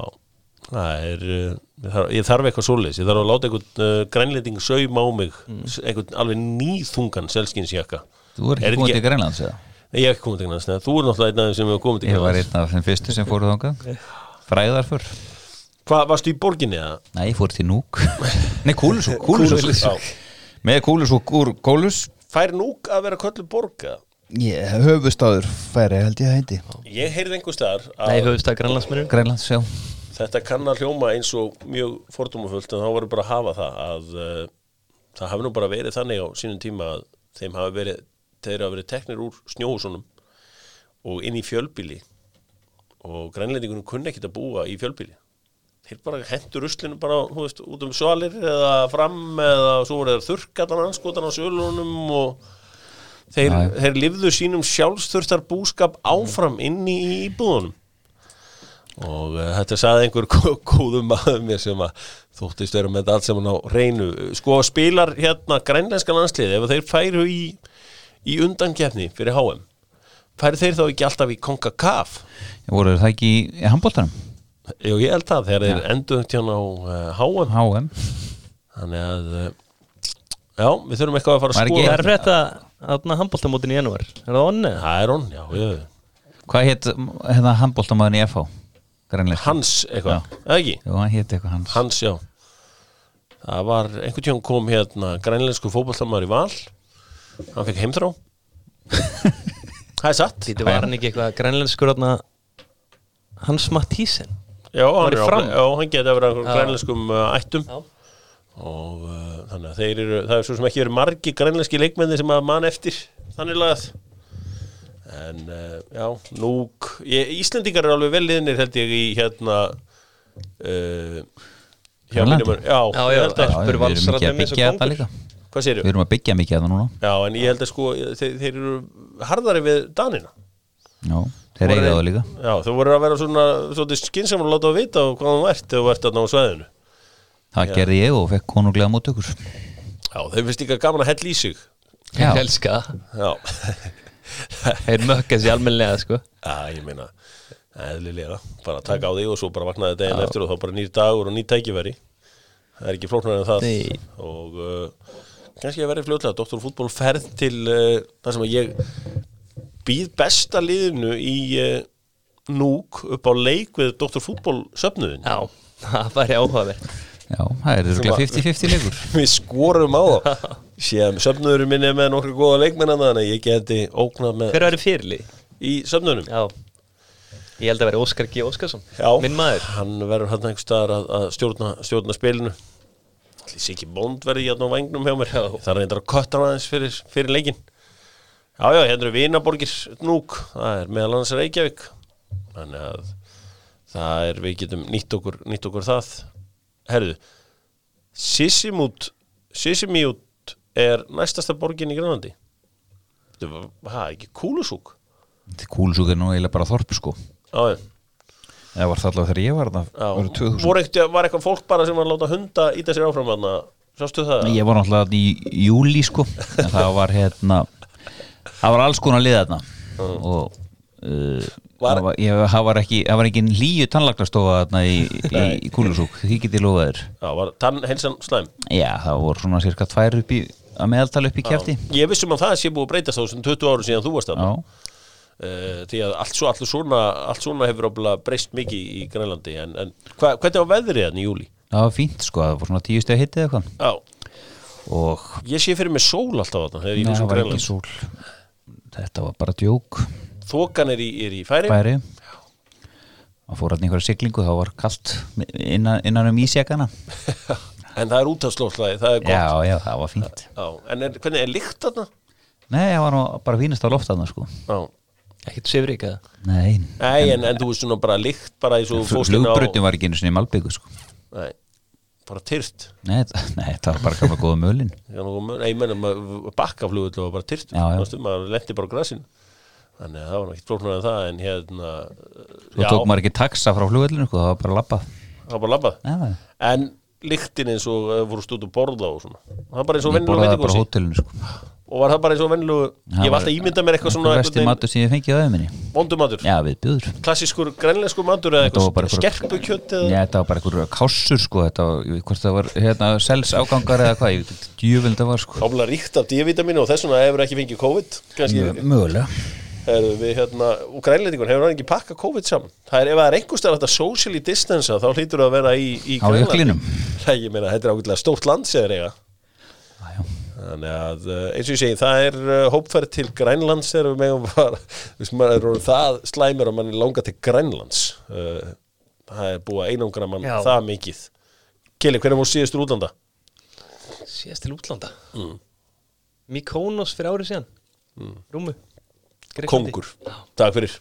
það er uh, ég þarf, ég þarf eitthvað svoleiðis, ég þarf að láta einhvern uh, grænlending saum á mig Mm. einhvern alveg nýþungan selskinsjaka Þú er Er ekki ekki- til Grænlands eða? Ég hef ekki komið til Grænlands, nei, þú er náttúrulega einn af þeim sem hefur komið til Ég var einn af þeim fyrstu sem fóruð þangað. Fræðar fyrr Hvað, varstu í borginni eða? Nei, ég fór til Núk. [LAUGHS] Nei, Já. Með Kúlusúk úr Kólus. Fær núk að vera köllu borga? Ég höfustáður færi held ég að heiti. Ég heyrði einhver staðar Nei, að höfust að grannlandsmennur Grænlands, já. Þetta kann að hljóma eins og mjög fordómafullt en þá voru bara að hafa það að uh, það hafi nú bara verið þannig á sínum tíma að þeim hafi verið þeir hafi verið teknir úr snjóhúsunum og inn í fjölbíli og grænlendingunum kunni ekkit að búa í fjölbíli þeir bara hendur ruslinu bara veist, út um svalir eða fram eða svo voru þeir þurrkatan anskotan á sölunum og þeir, þeir lifðu sínum sjálfsþurftar búskap áfram inn í íbúðunum. Og uh, þetta sagði einhver gó- góðum maður mér sem að þóttist vera með allt saman á reynu sko spilar hérna grænlenska landslið ef þeir færu í, í undankefni fyrir HM færu þeir þá ekki alltaf í CONCACAF? Voru það ekki í, handbóltanum? Jú, ég held þegar þeir endur tján á uh, HM HM þannig að uh, já, við þurfum eitthvað að fara að skoða. Það er frétt að aðna handbóltamótin í janúar. Er það onni? Það er hún, já, já Hvað hétt hérna handbóltamæðin í FH? Grænlands Hans eitthvað, eða ekki? Jú, hann hétt eitthvað hans. Hans, já. Það var, einhvern tíðan kom hérna grænlensku fótballtamæður í val Hann fekk heimþrá. Það er satt. Þetta var hann ekki eitthvað grænlenskur Hans Mattísen Já, hann, hann geti að vera einhverjum Já. grænlenskum uh, ættum. Já. og uh, þannig að þeir eru það er svo sem ekki verið margi grænlenski leikmenni sem að mann eftir. Þannig lagað. En uh, já, núk ég, Íslendingar eru alveg vel liðnir held ég í hérna uh, hjá mínum já, Já, já, Já, við erum ekki að byggja þetta líka hvað séru? Við erum að byggja mikið þetta núna. Já, en ég held að sko þeir, þeir eru harðari við Danina. Já, þeir eiga það líka. Já, þú voru að vera svona, svona skynnsamur að láta að vita hvað þú ert þegar þú ert þarna á sveðinu Það gerði ég og fekk konunglega móttökur. Já, þeir finnst líka gaman að hella í sig. Já. Ég elska það. Já, [LAUGHS] Þeir mökka sér almennilega sko. Já, ég meina, eðlilega, bara taka á því og svo bara vaknaði daginn eftir og þá bara nýr dagur og nýr tækifæri. Það er ekki flóknar en það. Nei. Og uh, kannski að verði fljótlega, Dr. Fútból ferð til uh, það sem að ég býð besta liðinu í uh, núk upp á leik við Dr. Fútból söfnuðin. Já, [LAUGHS] það væri áhugaverð Já, það er örgulega að- 50-50 leikur [LAUGHS] Við skorum á það. Sér söfnuðurinn minni er með nokkru góða leikmenn þannig að ég geti ógnað með Hver væri fyrirlið? í söfnuðunum. Já Ég held að væri Óskar G. Óskarsson Minn maður hann verður hann einhver staðar að, að stjórna, stjórna spilinu Allir sé ekki bónd verði hérna á vangnum hjá mér. Það er reyndar að kötta hann aðeins fyrir, fyrir leikin Já, já, hérna eru Vinaborgir núk, það er meðal annars Reykjavík. Þannig að það er, við getum nýtt okkur, nýtt okkur það. Herðu Sissimút Sissimút er næstasta borgin í Grænlandi. Það var ekki kúlusúk? Kúlusúk er nú eiginlega bara þorp sko. Já, Það var það allavega þegar ég var það voru 2000 voru ekkert, var eitthvað fólk bara sem var að láta hunda íta sér áfram hann sástu það? Ég var náttúrulega í júli sko. En það var hérna það var alls konar lið þarna. Og uh, Var- var, ég, það var ekki það var ekki hlýju tannlagnastofa þarna í, í, í Kúlusúk, því get ég lofa þér. Já, var tann heilsan slæm? Já, það voru svona cirka tvær upp í að meðaltala upp í kjæfti Ég vissum að það sé búið að breytast á þessum 20 árum síðan þú varst Já, uh, því að allt, svo, allt, svona, allt svona hefur breyst mikið í Grænlandi en, en hva, hvernig var veðrið hann í júli? það var fínt sko, það var svona tíu steg hittið eitthvað. Og ég sé fyrir mig sól alltaf þarna Nei, er það var ekki sól. Þetta var bara djók. Þokan er í, er í færi bæri Það fór hann einhverja siglingu, þá var kalt innan, innan um ísjakana. [LAUGHS] En það er útafslóðslæði, það er gott. Já, já, það var fínt. Já, en er, hvernig er lykt þarna? Nei, það var bara fínast á loft þarna sko. Já. Ekkert svifrík eða? Nei, Nei, en, en þú veist svona bara lykt bara og fórst inn á flugbrutin var ekki einu sinni í Malbyggu sko. Nei, bara tyrt. Nei, nei, það var bara gamla góða mölin. [LAUGHS] Já, Nei, ég menna, bakkaflugull var bara Já, já. Manstu, maður lendi bara á grasin þannig að það var náttúrulega flóknar en það en hérna Svo tók maður ekki taxa frá flugvellinu sko, það var bara labbað. Það var bara labbað. Já, en lyktin eins og uh, voru stúd og borða og svona. Það var bara eins og Ég vennilega borðaði bara á veitingúsi hótelinu sko. Og var það bara eins og vennilega ég hef alltaf ímyndað mér eitthvað svona Vesti matur sem ég fengið á öðminni vondumatur, Já, við bjöður klassískur grænlenskur matur eða Þetta var eitthvað einhver- skerpukjöt Já, eða þetta var bara einhver kássur sko, þetta var, ég hvort það var hérna sels ágangar eða hvað, ég veit djúvel þetta var sko. Ámlega ríkt af D-vitaminu og þess vegna hefur ekki fengið COVID kannski. Mögulega. Heru, við hérna, og grænlendingun hefur hann ekki pakka COVID saman? Það er ef það er einhvers stað að socially distansa þá hlýtur það að vera í, í ég meina, þetta er ákveðlega stórt land eiga. Já, já. Þannig að eh, eins og ég segi, það er uh, hópferð til Grænlands þegar við megum bara er orðinn það slæmur að mann er langa til Grænlands. Uh, það er búið að einangra mann Já. það mikið. Kili, hvernig voru síðustur útlanda? Síðast til útlanda? Mykonos fyrir árið síðan. Rúmu Grikklandi. Kongur, takk fyrir